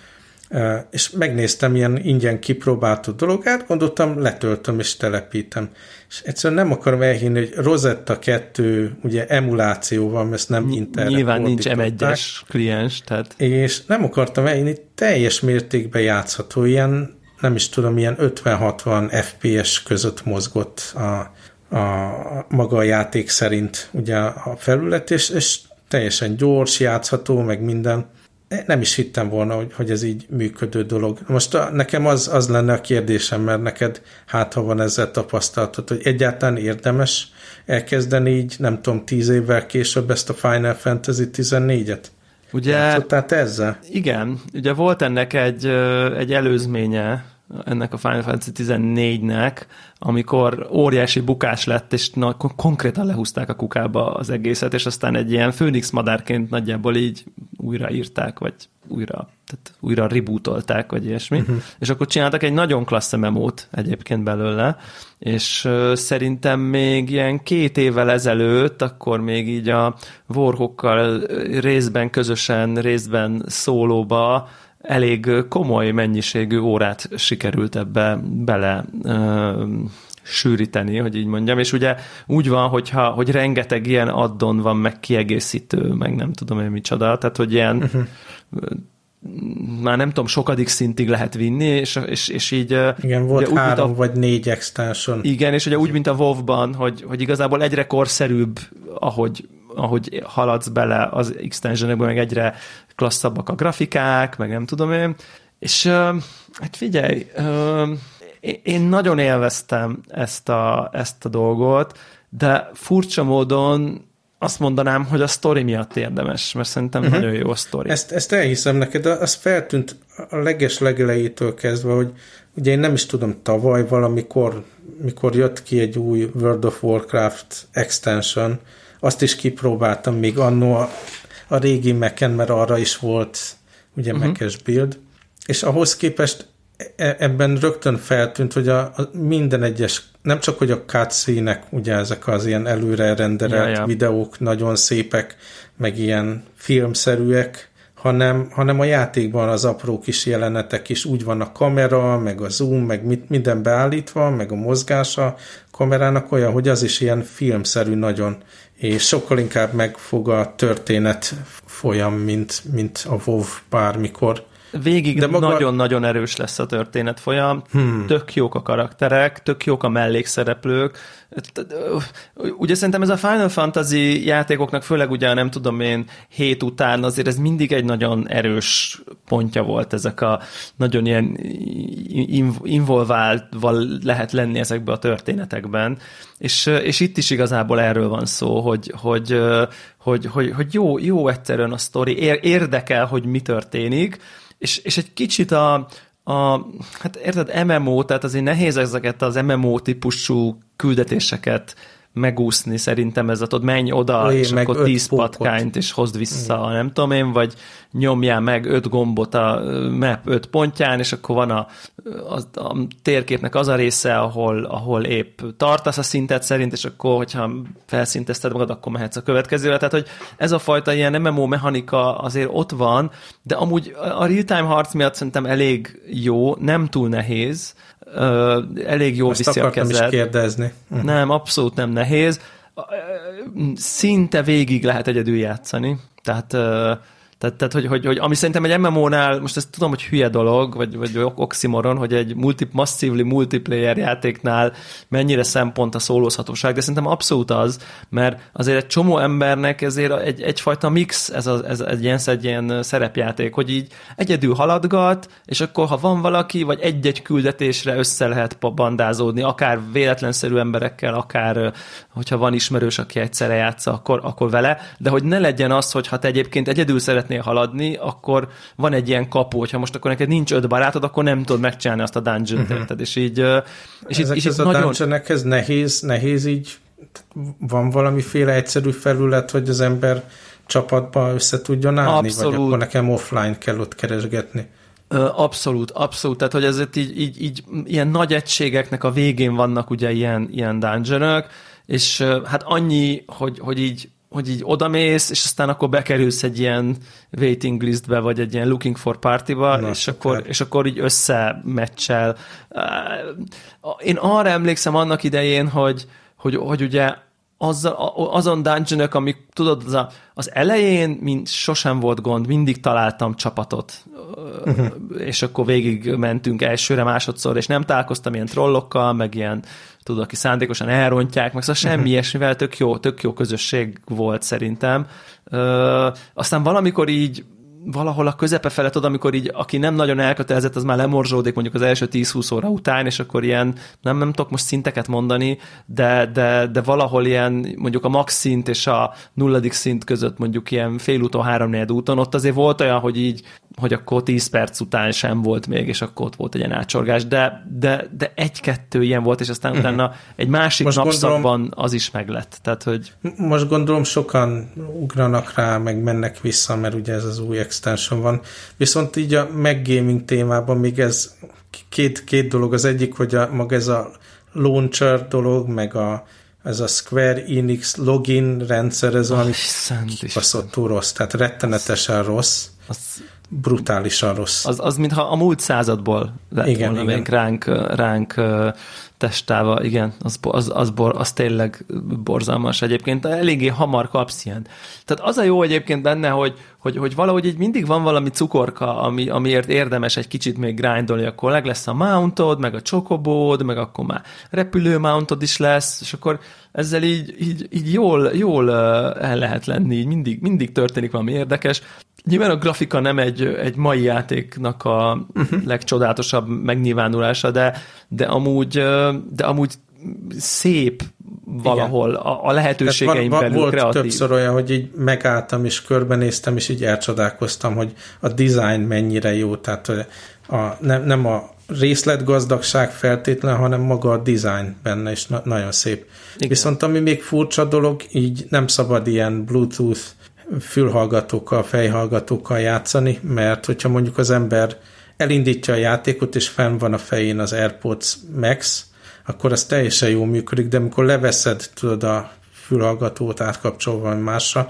és megnéztem ilyen ingyen kipróbáltó dologát, gondoltam, letöltöm és telepítem. És egyszerűen nem akarom elhinni, hogy Rosetta 2 ugye emuláció van, ezt nem internet
Nyilván nincs M1-es kliens, tehát...
És nem akartam elhinni, teljes mértékben játszható, ilyen nem is tudom, ilyen 50-60 FPS között mozgott a, a maga a játék szerint ugye a felület, és, és teljesen gyors, játszható, meg minden nem is hittem volna, hogy, hogy ez így működő dolog. Most a, nekem az, az lenne a kérdésem, mert neked hát ha van ezzel tapasztalatod, hogy egyáltalán érdemes elkezdeni így, nem tudom, tíz évvel később ezt a Final Fantasy 14-et? Ugye, Játszottál te ezzel?
Igen, ugye volt ennek egy, egy előzménye, ennek a Final Fantasy 14-nek, amikor óriási bukás lett, és na, konkrétan lehúzták a kukába az egészet, és aztán egy ilyen főnix madárként nagyjából így újraírták, vagy újra, tehát újra rebootolták, vagy ilyesmi, uh-huh. és akkor csináltak egy nagyon klassz memót egyébként belőle, és uh, szerintem még ilyen két évvel ezelőtt, akkor még így a Warhawkkal részben közösen, részben szólóba elég komoly mennyiségű órát sikerült ebbe bele ö, sűríteni, hogy így mondjam, és ugye úgy van, hogyha, hogy rengeteg ilyen addon van, meg kiegészítő, meg nem tudom én micsoda, tehát hogy ilyen uh-huh. már nem tudom, sokadik szintig lehet vinni, és, és, és így...
Igen, volt ugye, három úgy, a, vagy négy extension.
Igen, és ugye úgy, mint a WoW-ban, hogy, hogy igazából egyre korszerűbb, ahogy ahogy haladsz bele az extensionekbe, meg egyre klasszabbak a grafikák, meg nem tudom én. És hát figyelj, én nagyon élveztem ezt a, ezt a dolgot, de furcsa módon azt mondanám, hogy a sztori miatt érdemes, mert szerintem uh-huh. nagyon jó a sztori.
Ezt, ezt elhiszem neked, de az feltűnt a leges legelejétől kezdve, hogy ugye én nem is tudom, tavaly valamikor, mikor jött ki egy új World of Warcraft extension, azt is kipróbáltam még annó a, a régi Mac-en, mert arra is volt ugye uh-huh. Mac-es build, és ahhoz képest e, ebben rögtön feltűnt, hogy a, a minden egyes, nem csak, hogy a cutscene ugye ezek az ilyen előre renderelt ja, ja. videók nagyon szépek, meg ilyen filmszerűek, hanem, hanem a játékban az apró kis jelenetek is úgy van a kamera, meg a zoom, meg mit, minden beállítva, meg a mozgása kamerának olyan, hogy az is ilyen filmszerű nagyon, és sokkal inkább megfog a történet folyam, mint, mint a WoW bármikor.
Végig nagyon-nagyon maga... erős lesz a történet folyam, hmm. tök jók a karakterek, tök jók a mellékszereplők. Ugye szerintem ez a Final Fantasy játékoknak, főleg ugye nem tudom én hét után azért ez mindig egy nagyon erős pontja volt ezek a nagyon ilyen involváltval lehet lenni ezekbe a történetekben. És, és itt is igazából erről van szó, hogy, hogy, hogy, hogy, hogy jó, jó egyszerűen a sztori, érdekel, hogy mi történik, és, és egy kicsit a, a, hát érted, MMO, tehát azért nehéz ezeket az MMO típusú küldetéseket megúszni szerintem ez tudod, menj oda, Oly, és akkor tíz patkányt, és hozd vissza, Igen. nem tudom én, vagy nyomjál meg öt gombot a map öt pontján, és akkor van a, a, a térképnek az a része, ahol, ahol épp tartasz a szintet szerint, és akkor, hogyha felszintezted magad, akkor mehetsz a következőre. Tehát, hogy ez a fajta ilyen MMO mechanika azért ott van, de amúgy a real-time harc miatt szerintem elég jó, nem túl nehéz, elég jó Azt viszi a kezed.
is kérdezni.
Uh-huh. Nem, abszolút nem nehéz. Szinte végig lehet egyedül játszani. Tehát tehát, tehát hogy, hogy, hogy, ami szerintem egy MMO-nál, most ezt tudom, hogy hülye dolog, vagy, vagy oximoron, hogy egy multi, massively multiplayer játéknál mennyire szempont a szólózhatóság, de szerintem abszolút az, mert azért egy csomó embernek ezért egy, egyfajta mix ez, a, ez egy, ilyen, egy ilyen szerepjáték, hogy így egyedül haladgat, és akkor ha van valaki, vagy egy-egy küldetésre össze lehet bandázódni, akár véletlenszerű emberekkel, akár hogyha van ismerős, aki egyszerre játsza, akkor, akkor vele, de hogy ne legyen az, hogy ha te egyébként egyedül szeret szeretnél haladni, akkor van egy ilyen kapu, hogyha most akkor neked nincs öt barátod, akkor nem tudod megcsinálni azt a dungeon uh-huh. érted? És így, és
Ezek
így,
és a nagyon... dungeonekhez nehéz, nehéz így, van valamiféle egyszerű felület, hogy az ember csapatba össze tudjon állni, Abszolút. vagy akkor nekem offline kell ott keresgetni?
Abszolút, abszolút. Tehát, hogy ezért így, így, így ilyen nagy egységeknek a végén vannak ugye ilyen, ilyen dungeonök, és hát annyi, hogy, hogy így hogy így odamész, és aztán akkor bekerülsz egy ilyen waiting listbe, vagy egy ilyen looking for partyba, Na, és, akkor, és akkor így összemeccsel. Én arra emlékszem annak idején, hogy, hogy, hogy ugye az, azon dungeonök, amik tudod, az, a, az elején mint sosem volt gond, mindig találtam csapatot, uh-huh. és akkor végig mentünk elsőre, másodszor, és nem találkoztam ilyen trollokkal, meg ilyen tudod, aki szándékosan elrontják, meg szóval semmi uh-huh. ilyesmivel, tök jó, tök jó közösség volt szerintem. Ö, aztán valamikor így valahol a közepe felett oda, amikor így, aki nem nagyon elkötelezett, az már lemorzsódik mondjuk az első 10-20 óra után, és akkor ilyen, nem, nem tudok most szinteket mondani, de, de, de valahol ilyen mondjuk a max szint és a nulladik szint között mondjuk ilyen félúton, háromnegyed úton, ott azért volt olyan, hogy így hogy akkor 10 perc után sem volt még, és akkor ott volt egy ilyen átsorgás, de, de, de egy-kettő ilyen volt, és aztán utána egy másik most napszakban gondolom, az is meglett. Tehát, hogy...
Most gondolom sokan ugranak rá, meg mennek vissza, mert ugye ez az új extension van. Viszont így a meggaming témában még ez két, két dolog. Az egyik, hogy a, maga ez a launcher dolog, meg a, ez a Square Enix login rendszer, ez valami kibaszott rossz, tehát rettenetesen rossz. Az, brutálisan rossz.
Az, az mintha a múlt századból lett igen, volna igen. még ránk, ránk testálva, igen, az, az, az, bor, az tényleg borzalmas egyébként, eléggé hamar kapsz ilyen. Tehát az a jó egyébként benne, hogy, hogy, hogy valahogy így mindig van valami cukorka, ami, amiért érdemes egy kicsit még grindolni, akkor leg lesz a mountod, meg a chocobód, meg akkor már repülő mountod is lesz, és akkor ezzel így, így, így jól, jól el lehet lenni, így mindig, mindig történik valami érdekes. Nyilván a grafika nem egy, egy mai játéknak a uh-huh. legcsodálatosabb megnyilvánulása, de, de amúgy, de amúgy szép valahol Igen. a, a lehetőségeim van, belül
volt
kreatív.
többször olyan, hogy így megálltam és körbenéztem, és így elcsodálkoztam, hogy a design mennyire jó, tehát a, nem, nem a részletgazdagság feltétlen, hanem maga a design benne, és na, nagyon szép. Igen. Viszont ami még furcsa dolog, így nem szabad ilyen Bluetooth fülhallgatókkal, fejhallgatókkal játszani, mert hogyha mondjuk az ember elindítja a játékot, és fenn van a fején az AirPods Max, akkor az teljesen jól működik, de amikor leveszed, tudod, a fülhallgatót átkapcsolva másra,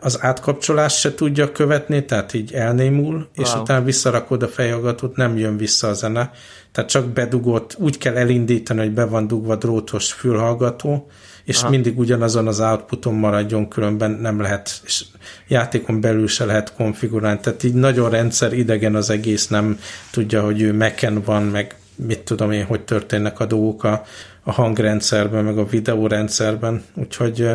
az átkapcsolást se tudja követni, tehát így elnémul, és wow. utána visszarakod a fejhallgatót, nem jön vissza a zene. Tehát csak bedugott, úgy kell elindítani, hogy be van dugva drótos fülhallgató, és Aha. mindig ugyanazon az outputon maradjon, különben nem lehet, és játékon belül se lehet konfigurálni. Tehát így nagyon rendszer idegen az egész, nem tudja, hogy ő meken van, meg mit tudom én, hogy történnek a dolgok a, a hangrendszerben, meg a videórendszerben, úgyhogy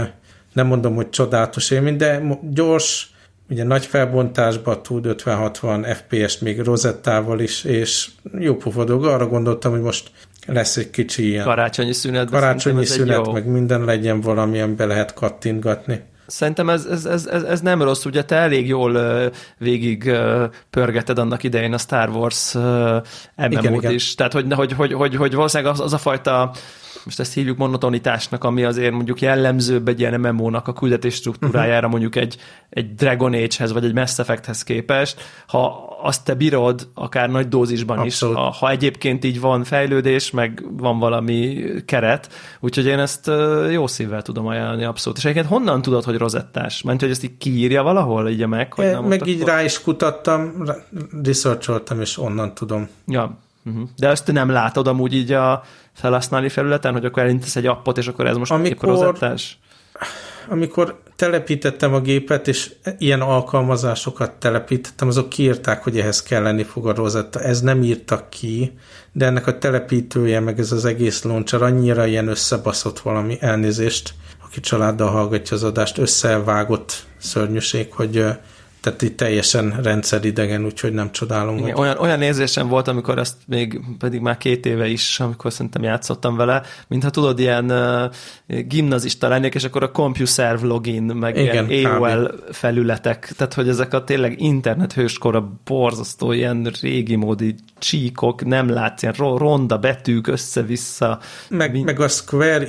nem mondom, hogy csodálatos élmény, de gyors, ugye nagy felbontásban tud 50-60 FPS-t még rozettával is, és jó pofa dolog. Arra gondoltam, hogy most lesz egy kicsi ilyen
karácsonyi szünet,
karácsonyi szünet, meg minden legyen valami, amiben lehet kattintgatni.
Szerintem ez, ez, ez, ez, ez nem rossz, ugye te elég jól végig pörgeted annak idején a Star Wars MMO-t is. Tehát, hogy, hogy, hogy, hogy, hogy valószínűleg az, az a fajta most ezt hívjuk monotonitásnak, ami azért mondjuk jellemzőbb egy ilyen MMO-nak a küldetés struktúrájára, uh-huh. mondjuk egy, egy Dragon Age-hez, vagy egy Mass Effect-hez képest, ha azt te bírod, akár nagy dózisban Abszolút. is, ha, egyébként így van fejlődés, meg van valami keret, úgyhogy én ezt jó szívvel tudom ajánlani abszolút. És egyébként honnan tudod, hogy rozettás? Mert hogy ezt így kiírja valahol, így meg? Hogy
nem meg így akkor... rá is kutattam, researcholtam, és onnan tudom.
Ja, uh-huh. de ezt nem látod amúgy így a felhasználni felületen, hogy akkor elintesz egy appot, és akkor ez most amikor, rozettás?
Amikor telepítettem a gépet, és ilyen alkalmazásokat telepítettem, azok kiírták, hogy ehhez kell lenni fog a rozetta. Ez nem írtak ki, de ennek a telepítője, meg ez az egész launcher annyira ilyen összebaszott valami elnézést, aki családdal hallgatja az adást, összevágott szörnyűség, hogy tehát itt teljesen rendszeridegen, úgyhogy nem csodálom.
Igen, hogy... olyan, olyan érzésem volt, amikor ezt még pedig már két éve is, amikor szerintem játszottam vele, mintha tudod, ilyen uh, gimnazista lennék, és akkor a CompuServe login, meg Igen, ilyen AOL kb. felületek, tehát hogy ezek a tényleg internet hőskora borzasztó ilyen régi módi csíkok, nem látsz, ilyen ronda betűk össze-vissza.
Meg, Min... meg a Square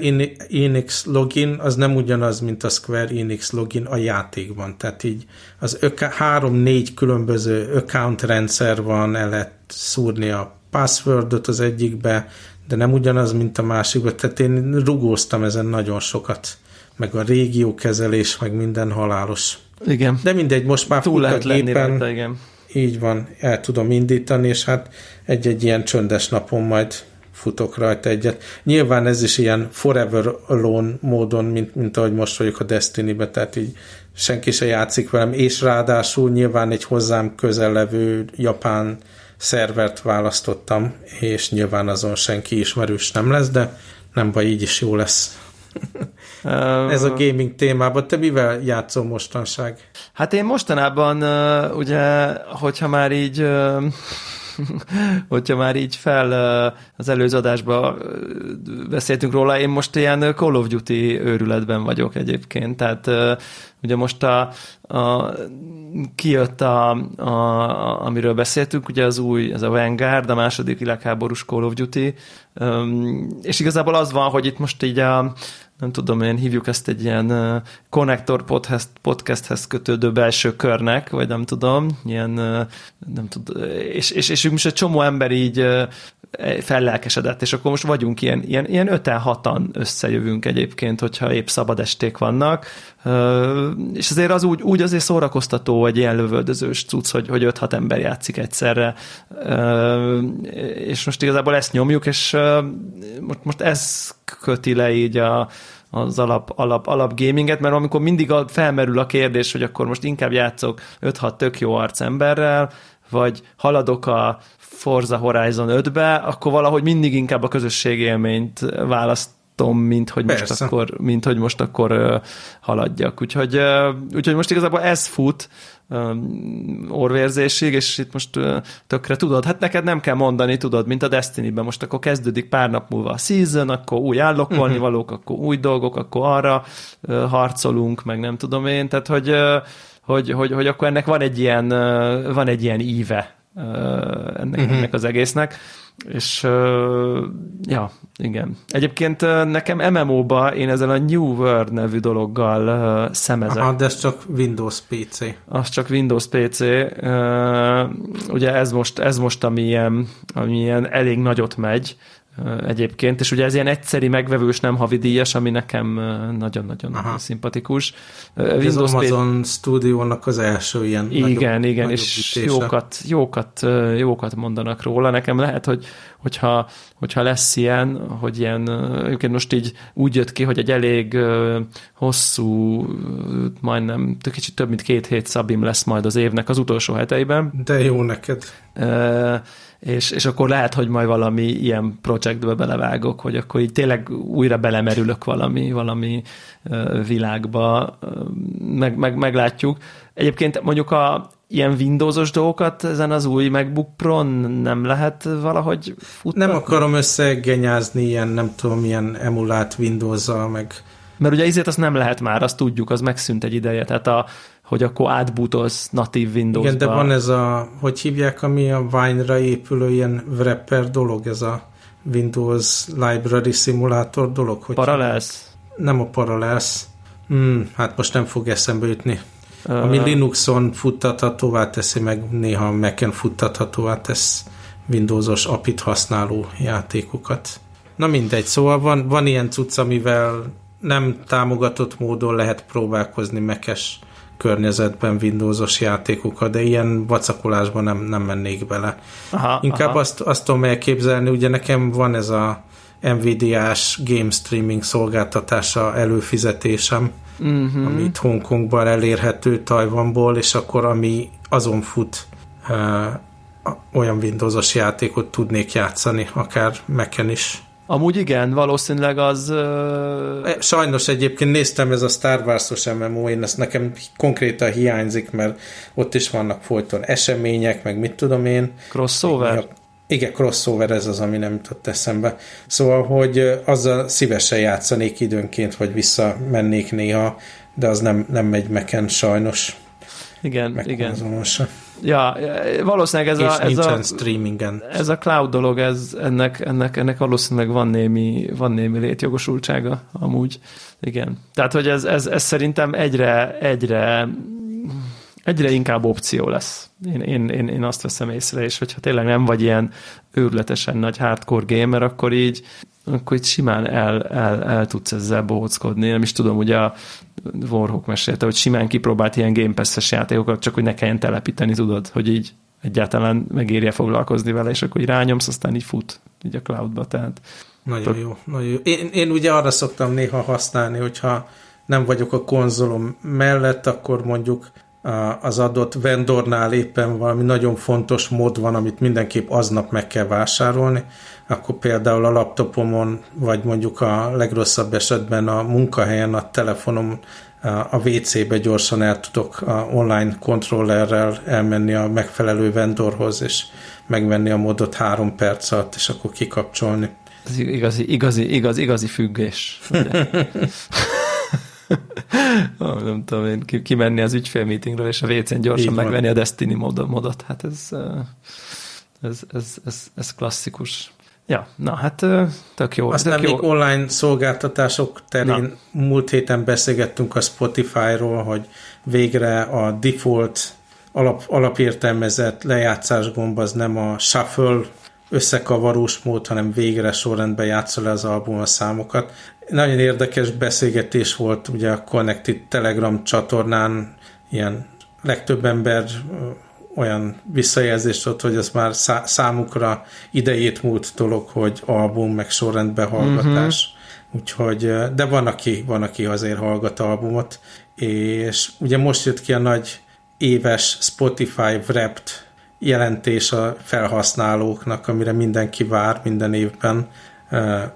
Enix login az nem ugyanaz, mint a Square Enix login a játékban, tehát így az három-négy különböző account rendszer van, el lehet szúrni a passwordot az egyikbe, de nem ugyanaz, mint a másikba. Tehát én rugóztam ezen nagyon sokat. Meg a régiókezelés, meg minden halálos.
Igen.
De mindegy, most már
Túl lehet lenni rajta, igen.
Így van, el tudom indítani, és hát egy-egy ilyen csöndes napon majd futok rajta egyet. Nyilván ez is ilyen forever alone módon, mint, mint ahogy most vagyok a Destiny-be, tehát így senki se játszik velem, és ráadásul nyilván egy hozzám közel levő japán szervert választottam, és nyilván azon senki ismerős nem lesz, de nem baj, így is jó lesz. Ez a gaming témában. Te mivel játszol mostanság?
Hát én mostanában, ugye, hogyha már így hogyha már így fel az előző adásban beszéltünk róla, én most ilyen Call of Duty őrületben vagyok egyébként, tehát ugye most a, a kijött a, a, amiről beszéltünk, ugye az új, ez a Vanguard, a második világháborús Call of Duty, és igazából az van, hogy itt most így a, nem tudom én, hívjuk ezt egy ilyen uh, connector podcast, podcasthez kötődő belső körnek, vagy nem tudom, ilyen, nem tudom, és, és, és most egy csomó ember így fellelkesedett, és akkor most vagyunk ilyen, ilyen, ilyen öten hatan összejövünk egyébként, hogyha épp szabad esték vannak, és azért az úgy, úgy azért szórakoztató egy ilyen lövöldözős cucc, hogy, hogy 5-6 ember játszik egyszerre, és most igazából ezt nyomjuk, és most, most ez köti le így a, az alap, alap, alap gaminget, mert amikor mindig felmerül a kérdés, hogy akkor most inkább játszok 5-6 tök jó arc emberrel, vagy haladok a Forza Horizon 5-be, akkor valahogy mindig inkább a közösségi élményt választ mint hogy most Persze. akkor, mint hogy most akkor haladjak. Úgyhogy, úgyhogy most igazából ez fut orvérzésig, és itt most tökre tudod, hát neked nem kell mondani, tudod, mint a Destiny-ben, most akkor kezdődik pár nap múlva a season, akkor új állokolni uh-huh. valók, akkor új dolgok, akkor arra harcolunk, meg nem tudom én, tehát hogy, hogy, hogy, hogy akkor ennek van egy ilyen, van egy ilyen íve ennek, uh-huh. ennek az egésznek. És uh, ja, igen. Egyébként uh, nekem MMO-ba én ezzel a New World nevű dologgal uh, szemezek.
Aha, de ez csak Windows PC.
Az csak Windows PC. Uh, ugye ez most, ez most ami ilyen, ami ilyen elég nagyot megy, egyébként, és ugye ez ilyen egyszeri megvevős, nem havidíjas, ami nekem nagyon-nagyon szimpatikus.
Windows ez az Amazon. Studio-nak az első ilyen
Igen, nagyobb, igen, nagyobb és ütése. jókat, jókat, jókat mondanak róla. Nekem lehet, hogy hogyha, hogyha lesz ilyen, hogy ilyen, egyébként most így úgy jött ki, hogy egy elég hosszú, majdnem kicsit több mint két hét szabim lesz majd az évnek az utolsó heteiben.
De jó neked.
Uh, és, és akkor lehet, hogy majd valami ilyen projektbe belevágok, hogy akkor így tényleg újra belemerülök valami, valami világba, meg, meg, meglátjuk. Egyébként mondjuk a ilyen Windowsos dolgokat ezen az új MacBook Pro nem lehet valahogy futtatni?
Nem akarom összegenyázni ilyen, nem tudom, ilyen emulált windows meg
Mert ugye ezért azt nem lehet már, azt tudjuk, az megszűnt egy ideje, tehát a, hogy akkor átbútolsz natív Windows-ba.
Igen, de van ez a, hogy hívják, ami a Wine-ra épülő ilyen wrapper dolog, ez a Windows Library Simulator dolog. Hogy
Parallels?
Nem a Parallels. Hmm, hát most nem fog eszembe jutni. Ami Linuxon futtathatóvá teszi, meg néha Mac-en futtathatóvá tesz Windowsos apit használó játékokat. Na mindegy, szóval van, van ilyen cucc, amivel nem támogatott módon lehet próbálkozni mekes környezetben Windowsos játékokat, de ilyen vacakolásban nem, nem mennék bele. Aha, Inkább aha. Azt, azt tudom elképzelni, ugye nekem van ez a Nvidia-s game streaming szolgáltatása előfizetésem, uh-huh. amit Hongkongban elérhető Tajvanból, és akkor ami azon fut uh, olyan Windowsos játékot tudnék játszani, akár Mac-en is.
Amúgy igen, valószínűleg az...
Uh... Sajnos egyébként néztem ez a Star Wars-os MMO, én ezt nekem konkrétan hiányzik, mert ott is vannak folyton események, meg mit tudom én.
Crossover?
Igen, crossover ez az, ami nem jutott eszembe. Szóval, hogy azzal szívesen játszanék időnként, vagy visszamennék néha, de az nem, nem megy meken sajnos.
Igen, igen. Ja, valószínűleg ez
és
a, ez a,
streamingen.
ez a cloud dolog, ez, ennek, ennek, ennek valószínűleg van némi, van némi létjogosultsága amúgy. Igen. Tehát, hogy ez, ez, ez szerintem egyre, egyre egyre inkább opció lesz. Én, én, én, én azt veszem észre, és hogyha tényleg nem vagy ilyen őrületesen nagy hardcore gamer, akkor így, akkor így simán el, el, el tudsz ezzel bohockodni. Nem is tudom, ugye a Warhawk mesélte, hogy simán kipróbált ilyen Game Pass-es játékokat, csak hogy ne kelljen telepíteni, tudod, hogy így egyáltalán megérje foglalkozni vele, és akkor így rányomsz, aztán így fut így a cloudba, tehát
nagyon jó, nagyon jó. Én, én ugye arra szoktam néha használni, hogyha nem vagyok a konzolom mellett, akkor mondjuk az adott vendornál éppen valami nagyon fontos mód van, amit mindenképp aznap meg kell vásárolni, akkor például a laptopomon, vagy mondjuk a legrosszabb esetben a munkahelyen, a telefonom, a WC-be gyorsan el tudok a online kontrollerrel elmenni a megfelelő vendorhoz, és megvenni a modot három perc alatt, és akkor kikapcsolni.
Ez igazi, igazi, igazi, igazi függés. oh, nem tudom én, kimenni az ügyfélmeetingről, és a WC-n gyorsan megvenni a Destiny modot. Hát ez, ez, ez, ez, ez klasszikus. Ja, na hát tök jó.
Aztán
tök
még jó. online szolgáltatások terén na. múlt héten beszélgettünk a Spotify-ról, hogy végre a default alap, alapértelmezett lejátszás gomb az nem a shuffle összekavarós mód, hanem végre sorrendben játszol le az album a számokat. Nagyon érdekes beszélgetés volt ugye a Connected Telegram csatornán, ilyen legtöbb ember olyan visszajelzést ott, hogy ez már számukra idejét múlt dolog, hogy album meg sorrendben hallgatás. Uh-huh. Úgyhogy, de van aki, van, aki azért hallgat albumot, és ugye most jött ki a nagy éves Spotify Wrapped jelentés a felhasználóknak, amire mindenki vár minden évben,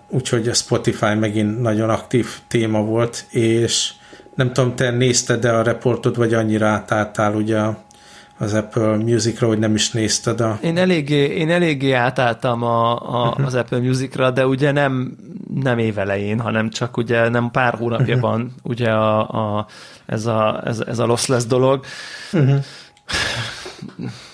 úgyhogy a Spotify megint nagyon aktív téma volt, és nem tudom, te nézted de a reportot, vagy annyira átálltál ugye az Apple Musicra, hogy nem is nézted a...
Én eléggé, én eléggé átálltam a, a, uh-huh. az Apple Musicra, de ugye nem, nem évelején, hanem csak ugye nem pár hónapja van uh-huh. ugye a, a, ez, a, ez, ez a lossless dolog.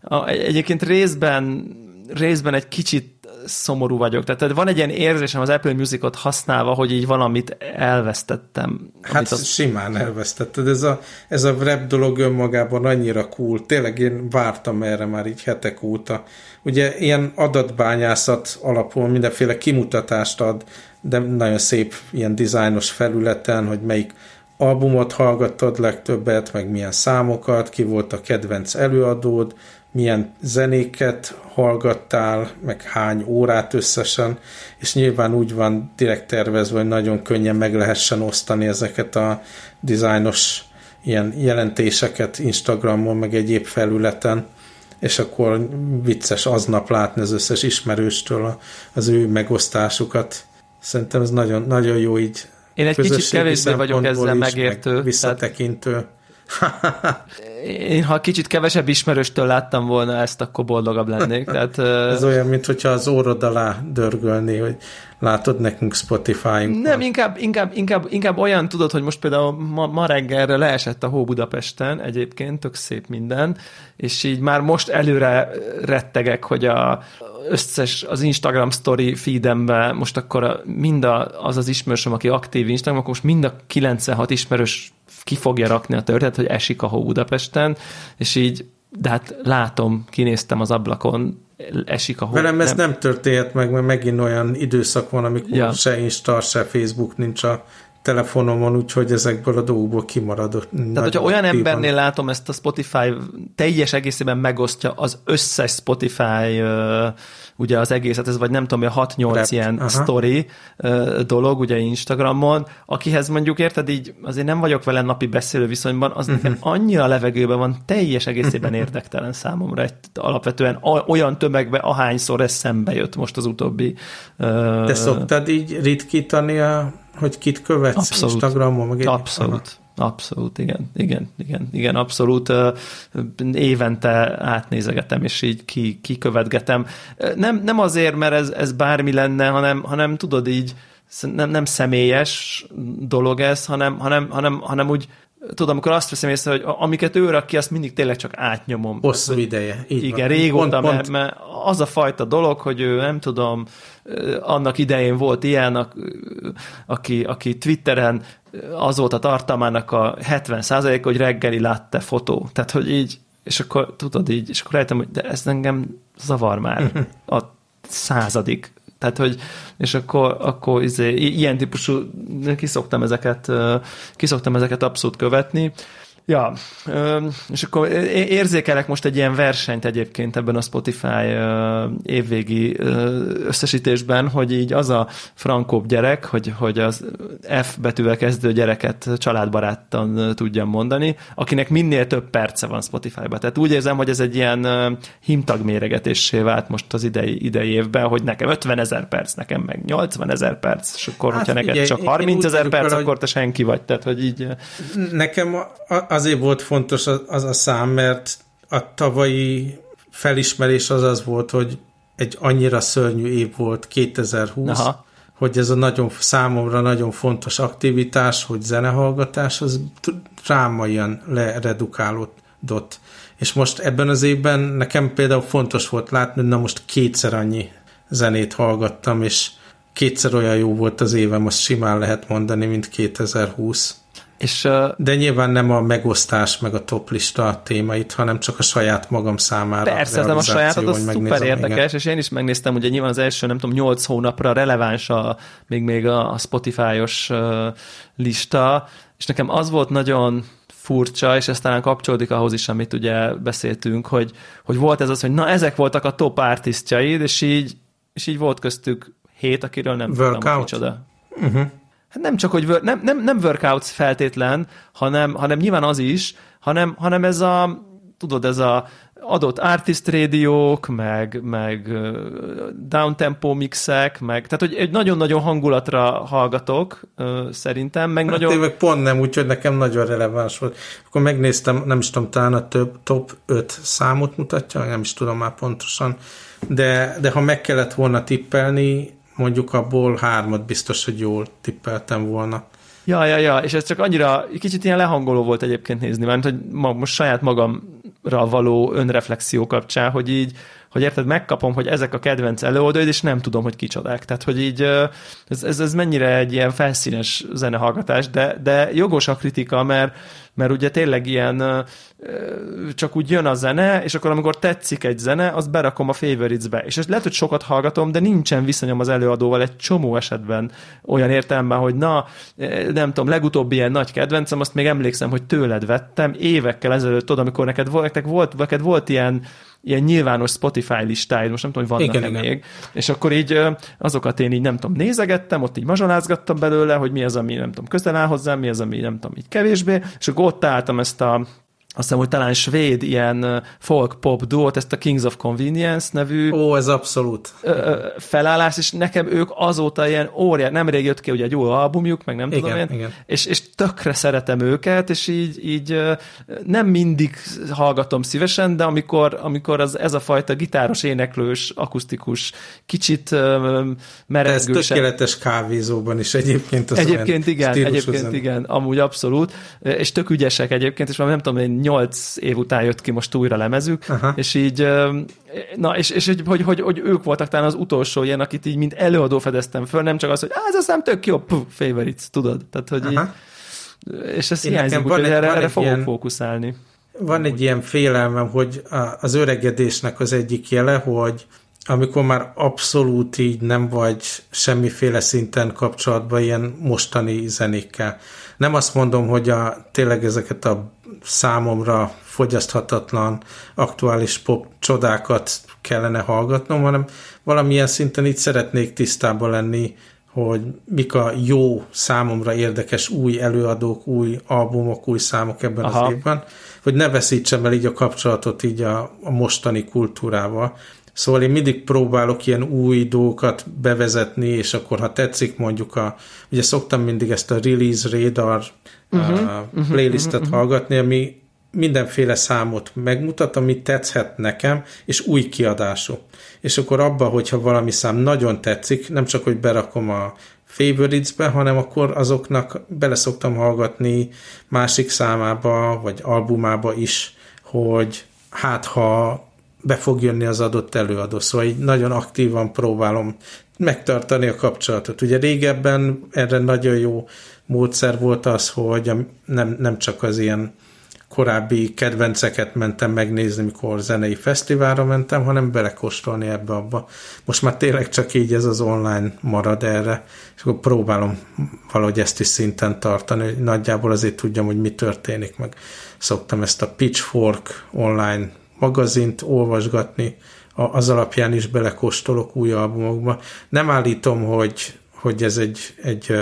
A, egyébként részben, részben egy kicsit szomorú vagyok. Tehát van egy ilyen érzésem az Apple Musicot használva, hogy így valamit elvesztettem.
Hát az... simán elvesztetted. Ez a, ez a rap dolog önmagában annyira cool. Tényleg én vártam erre már így hetek óta. Ugye ilyen adatbányászat alapul mindenféle kimutatást ad, de nagyon szép ilyen dizájnos felületen, hogy melyik albumot hallgattad legtöbbet, meg milyen számokat, ki volt a kedvenc előadód, milyen zenéket hallgattál, meg hány órát összesen, és nyilván úgy van direkt tervezve, hogy nagyon könnyen meg lehessen osztani ezeket a dizájnos ilyen jelentéseket Instagramon, meg egyéb felületen, és akkor vicces aznap látni az összes ismerőstől az ő megosztásukat. Szerintem ez nagyon, nagyon jó így
Én egy kicsit kevésbé vagyok ezzel megértő.
Meg visszatekintő. Tehát
Én, ha kicsit kevesebb ismerőstől láttam volna ezt, akkor boldogabb lennék. Tehát,
Ez olyan, mintha az órod alá dörgölni, hogy látod nekünk Spotify-unk.
Nem, inkább, inkább, inkább, inkább olyan tudod, hogy most például ma, ma reggelre leesett a hó Budapesten, egyébként tök szép minden, és így már most előre rettegek, hogy a összes az Instagram story feedembe most akkor mind a, az az ismerősöm, aki aktív Instagram, akkor most mind a 96 ismerős ki fogja rakni a történet, hogy esik a hó Budapesten, és így, de hát látom, kinéztem az ablakon, esik a hó.
Velem ez nem, nem történhet meg, mert megint olyan időszak van, amikor ja. se Insta, se Facebook nincs a telefonomon, úgyhogy ezekből a dolgokból kimaradott.
Tehát, hogyha olyan embernél van. látom ezt a Spotify teljes egészében megosztja az összes Spotify uh, ugye az egészet, ez vagy nem tudom, a 6-8 Rep. ilyen Aha. story uh, dolog, ugye Instagramon, akihez mondjuk érted így, azért nem vagyok vele napi beszélő viszonyban, az uh-huh. nekem annyira levegőben van, teljes egészében érdektelen számomra, egy, alapvetően olyan tömegbe, ahányszor ez szembe jött most az utóbbi.
Uh, Te szoktad így ritkítani a hogy kit követsz abszolút, Instagramon? Meg
abszolút. Abszolút, igen, igen, igen, igen, abszolút évente átnézegetem, és így ki, kikövetgetem. Nem, nem azért, mert ez, ez bármi lenne, hanem, hanem tudod így, nem, nem személyes dolog ez, hanem, hanem, hanem, hanem úgy tudom, amikor azt veszem észre, hogy amiket ő rak ki, azt mindig tényleg csak átnyomom.
Hosszú ideje.
Így igen, van. régóta, pont, mert, mert az a fajta dolog, hogy ő nem tudom, annak idején volt ilyen, aki, aki Twitteren az volt a tartalmának a 70% hogy reggeli látta fotó. Tehát, hogy így, és akkor tudod így, és akkor rájöttem, hogy de ez engem zavar már a századik tehát, hogy, és akkor, akkor izé, ilyen típusú, kiszoktam ezeket, kiszoktam ezeket abszolút követni. Ja, és akkor érzékelek most egy ilyen versenyt egyébként ebben a Spotify évvégi összesítésben, hogy így az a frankóbb gyerek, hogy, hogy az F betűvel kezdő gyereket családbarátan tudjam mondani, akinek minél több perce van Spotify-ba. Tehát úgy érzem, hogy ez egy ilyen himtag méregetésé vált most az idei, idei évben, hogy nekem 50 ezer perc, nekem meg 80 ezer perc, és akkor, hát, hogyha neked csak 30 ezer perc, akkor te senki vagy. Tehát, hogy így...
Nekem azért volt fontos az, a szám, mert a tavalyi felismerés az az volt, hogy egy annyira szörnyű év volt 2020, Aha. hogy ez a nagyon számomra nagyon fontos aktivitás, hogy zenehallgatás, az ilyen leredukálódott. És most ebben az évben nekem például fontos volt látni, hogy na most kétszer annyi zenét hallgattam, és kétszer olyan jó volt az évem, azt simán lehet mondani, mint 2020. És, De nyilván nem a megosztás, meg a toplista témait, hanem csak a saját magam számára.
Persze, nem a sajátod, az szuper érdekes, igen. és én is megnéztem, ugye nyilván az első, nem tudom, 8 hónapra releváns a, még, még a, Spotify-os lista, és nekem az volt nagyon furcsa, és ez talán kapcsolódik ahhoz is, amit ugye beszéltünk, hogy, hogy volt ez az, hogy na ezek voltak a top artistjaid, és így, és így volt köztük hét, akiről nem
Workout. tudom, hogy micsoda. Uh-huh
hát nem csak, hogy nem, nem, nem workouts feltétlen, hanem, hanem nyilván az is, hanem, hanem ez a, tudod, ez a adott artist rádiók, meg, meg downtempo mixek, meg, tehát hogy egy nagyon-nagyon hangulatra hallgatok szerintem, meg
hát
nagyon...
Én meg pont nem, úgyhogy nekem nagyon releváns volt. Akkor megnéztem, nem is tudom, talán a több top 5 számot mutatja, nem is tudom már pontosan, de, de ha meg kellett volna tippelni, mondjuk abból hármat biztos, hogy jól tippeltem volna.
Ja, ja, ja, és ez csak annyira, kicsit ilyen lehangoló volt egyébként nézni, mert hogy ma, most saját magamra való önreflexió kapcsán, hogy így, hogy érted, megkapom, hogy ezek a kedvenc előadóid, és nem tudom, hogy kicsodák. Tehát, hogy így ez, ez, ez mennyire egy ilyen felszínes zenehallgatás, de, de jogos a kritika, mert, mert ugye tényleg ilyen csak úgy jön a zene, és akkor amikor tetszik egy zene, azt berakom a favorites-be. És ezt lehet, hogy sokat hallgatom, de nincsen viszonyom az előadóval egy csomó esetben olyan értelemben, hogy na, nem tudom, legutóbbi ilyen nagy kedvencem, azt még emlékszem, hogy tőled vettem évekkel ezelőtt, tudod, amikor neked neked volt, neked volt ilyen ilyen nyilvános Spotify listáid, most nem tudom, hogy vannak-e igen, még, igen. és akkor így azokat én így nem tudom, nézegettem, ott így mazsolázgattam belőle, hogy mi az, ami nem tudom, közel áll hozzám, mi az, ami nem tudom, így kevésbé, és akkor ott álltam ezt a azt hiszem, hogy talán svéd ilyen folk-pop duót, ezt a Kings of Convenience nevű
Ó, ez abszolút.
felállás, és nekem ők azóta ilyen óriás, nemrég jött ki ugye egy jó albumjuk, meg nem
igen,
tudom én,
igen.
És, és tökre szeretem őket, és így, így nem mindig hallgatom szívesen, de amikor, amikor az, ez a fajta gitáros, éneklős, akusztikus, kicsit merengős.
Ez tökéletes kávézóban is egyébként. Az
egyébként igen, egyébként igen, amúgy abszolút, és tök ügyesek egyébként, és már nem tudom, én nyolc év után jött ki most újra lemezük, Aha. és így, na, és, és hogy, hogy, hogy, ők voltak talán az utolsó ilyen, akit így mint előadó fedeztem föl, nem csak az, hogy ez aztán tök jó, puh, favorites, tudod? Tehát, hogy így, és ez hiányzik, úgyhogy erre, erre fogok ilyen, fókuszálni.
Van egy ilyen félelmem, hogy az öregedésnek az egyik jele, hogy amikor már abszolút így nem vagy semmiféle szinten kapcsolatban ilyen mostani zenékkel. Nem azt mondom, hogy a, tényleg ezeket a számomra fogyaszthatatlan aktuális pop csodákat kellene hallgatnom, hanem valamilyen szinten itt szeretnék tisztában lenni, hogy mik a jó, számomra érdekes új előadók, új albumok, új számok ebben Aha. az évben, hogy ne veszítsem el így a kapcsolatot így a, a mostani kultúrával. Szóval én mindig próbálok ilyen új dolgokat bevezetni, és akkor ha tetszik mondjuk a, ugye szoktam mindig ezt a Release Radar uh-huh, uh, playlistet uh-huh, hallgatni, ami mindenféle számot megmutat, ami tetszhet nekem, és új kiadású. És akkor abba, hogyha valami szám nagyon tetszik, nem csak, hogy berakom a favorites-be, hanem akkor azoknak bele szoktam hallgatni másik számába, vagy albumába is, hogy hát ha be fog jönni az adott előadó. Szóval így nagyon aktívan próbálom megtartani a kapcsolatot. Ugye régebben erre nagyon jó módszer volt az, hogy nem, nem csak az ilyen korábbi kedvenceket mentem megnézni, mikor zenei fesztiválra mentem, hanem belekóstolni ebbe abba. Most már tényleg csak így ez az online marad erre, és akkor próbálom valahogy ezt is szinten tartani, hogy nagyjából azért tudjam, hogy mi történik, meg szoktam ezt a Pitchfork online magazint olvasgatni, az alapján is belekóstolok új albumokba. Nem állítom, hogy, hogy ez egy, egy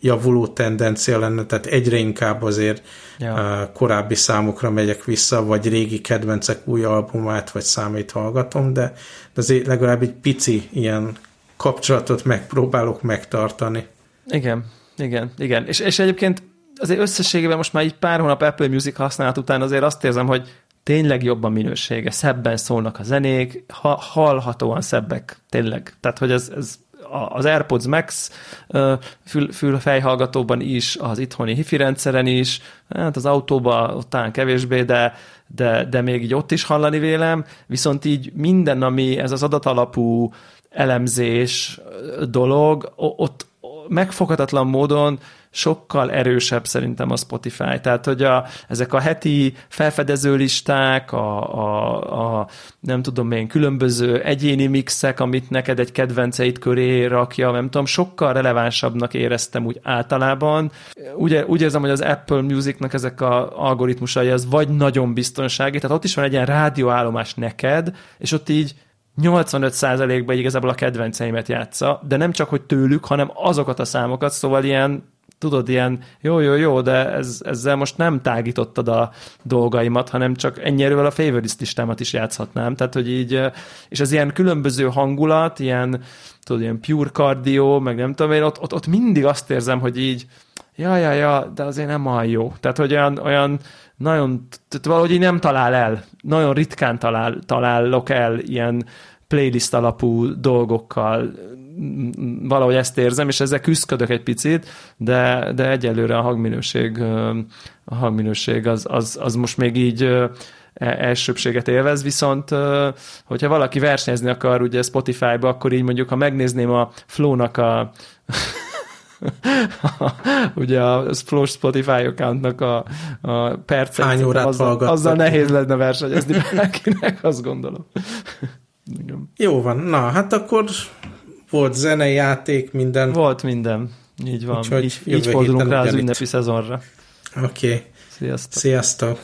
javuló tendencia lenne, tehát egyre inkább azért ja. korábbi számokra megyek vissza, vagy régi kedvencek új albumát, vagy számait hallgatom, de, de azért legalább egy pici ilyen kapcsolatot megpróbálok megtartani.
Igen, igen, igen. És, és egyébként azért összességében most már egy pár hónap Apple Music használat után azért azt érzem, hogy tényleg jobb a minősége, szebben szólnak a zenék, ha, hallhatóan szebbek, tényleg. Tehát, hogy ez, ez az AirPods Max fül, fülfejhallgatóban is, az itthoni hifi rendszeren is, hát az autóban ott talán kevésbé, de, de, de még így ott is hallani vélem, viszont így minden, ami ez az adatalapú elemzés dolog, ott megfoghatatlan módon sokkal erősebb szerintem a Spotify. Tehát, hogy a, ezek a heti felfedező listák, a, a, a nem tudom én, különböző egyéni mixek, amit neked egy kedvenceit köré rakja, nem tudom, sokkal relevánsabbnak éreztem úgy általában. Úgy, úgy érzem, hogy az Apple Musicnak ezek a algoritmusai az vagy nagyon biztonsági, tehát ott is van egy ilyen rádióállomás neked, és ott így 85%-ban igazából a kedvenceimet játsza, de nem csak, hogy tőlük, hanem azokat a számokat, szóval ilyen tudod, ilyen jó, jó, jó, de ez, ezzel most nem tágítottad a dolgaimat, hanem csak ennyire a favorites listámat is játszhatnám. Tehát, hogy így, és az ilyen különböző hangulat, ilyen, tudod, ilyen pure cardio, meg nem tudom én, ott, ott, ott mindig azt érzem, hogy így, ja, ja, ja, de azért nem olyan jó. Tehát, hogy olyan, olyan nagyon, tehát valahogy így nem talál el, nagyon ritkán talál, találok el ilyen playlist alapú dolgokkal, valahogy ezt érzem, és ezzel küzdködök egy picit, de, de egyelőre a hangminőség, a hangminőség az, az, az most még így e, elsőbséget élvez, viszont hogyha valaki versenyezni akar ugye Spotify-ba, akkor így mondjuk, ha megnézném a Flow-nak a ugye a Flow Spotify accountnak a, a percet,
Hány órát
azzal, azzal nehéz lenne versenyezni bárkinek, azt gondolom.
Igen. Jó van, na hát akkor volt zenei játék, minden.
Volt minden, így van. Úgyhogy így, így fordulunk rá az ünnepi szezonra.
Oké. Okay.
Sziasztok.
Sziasztok.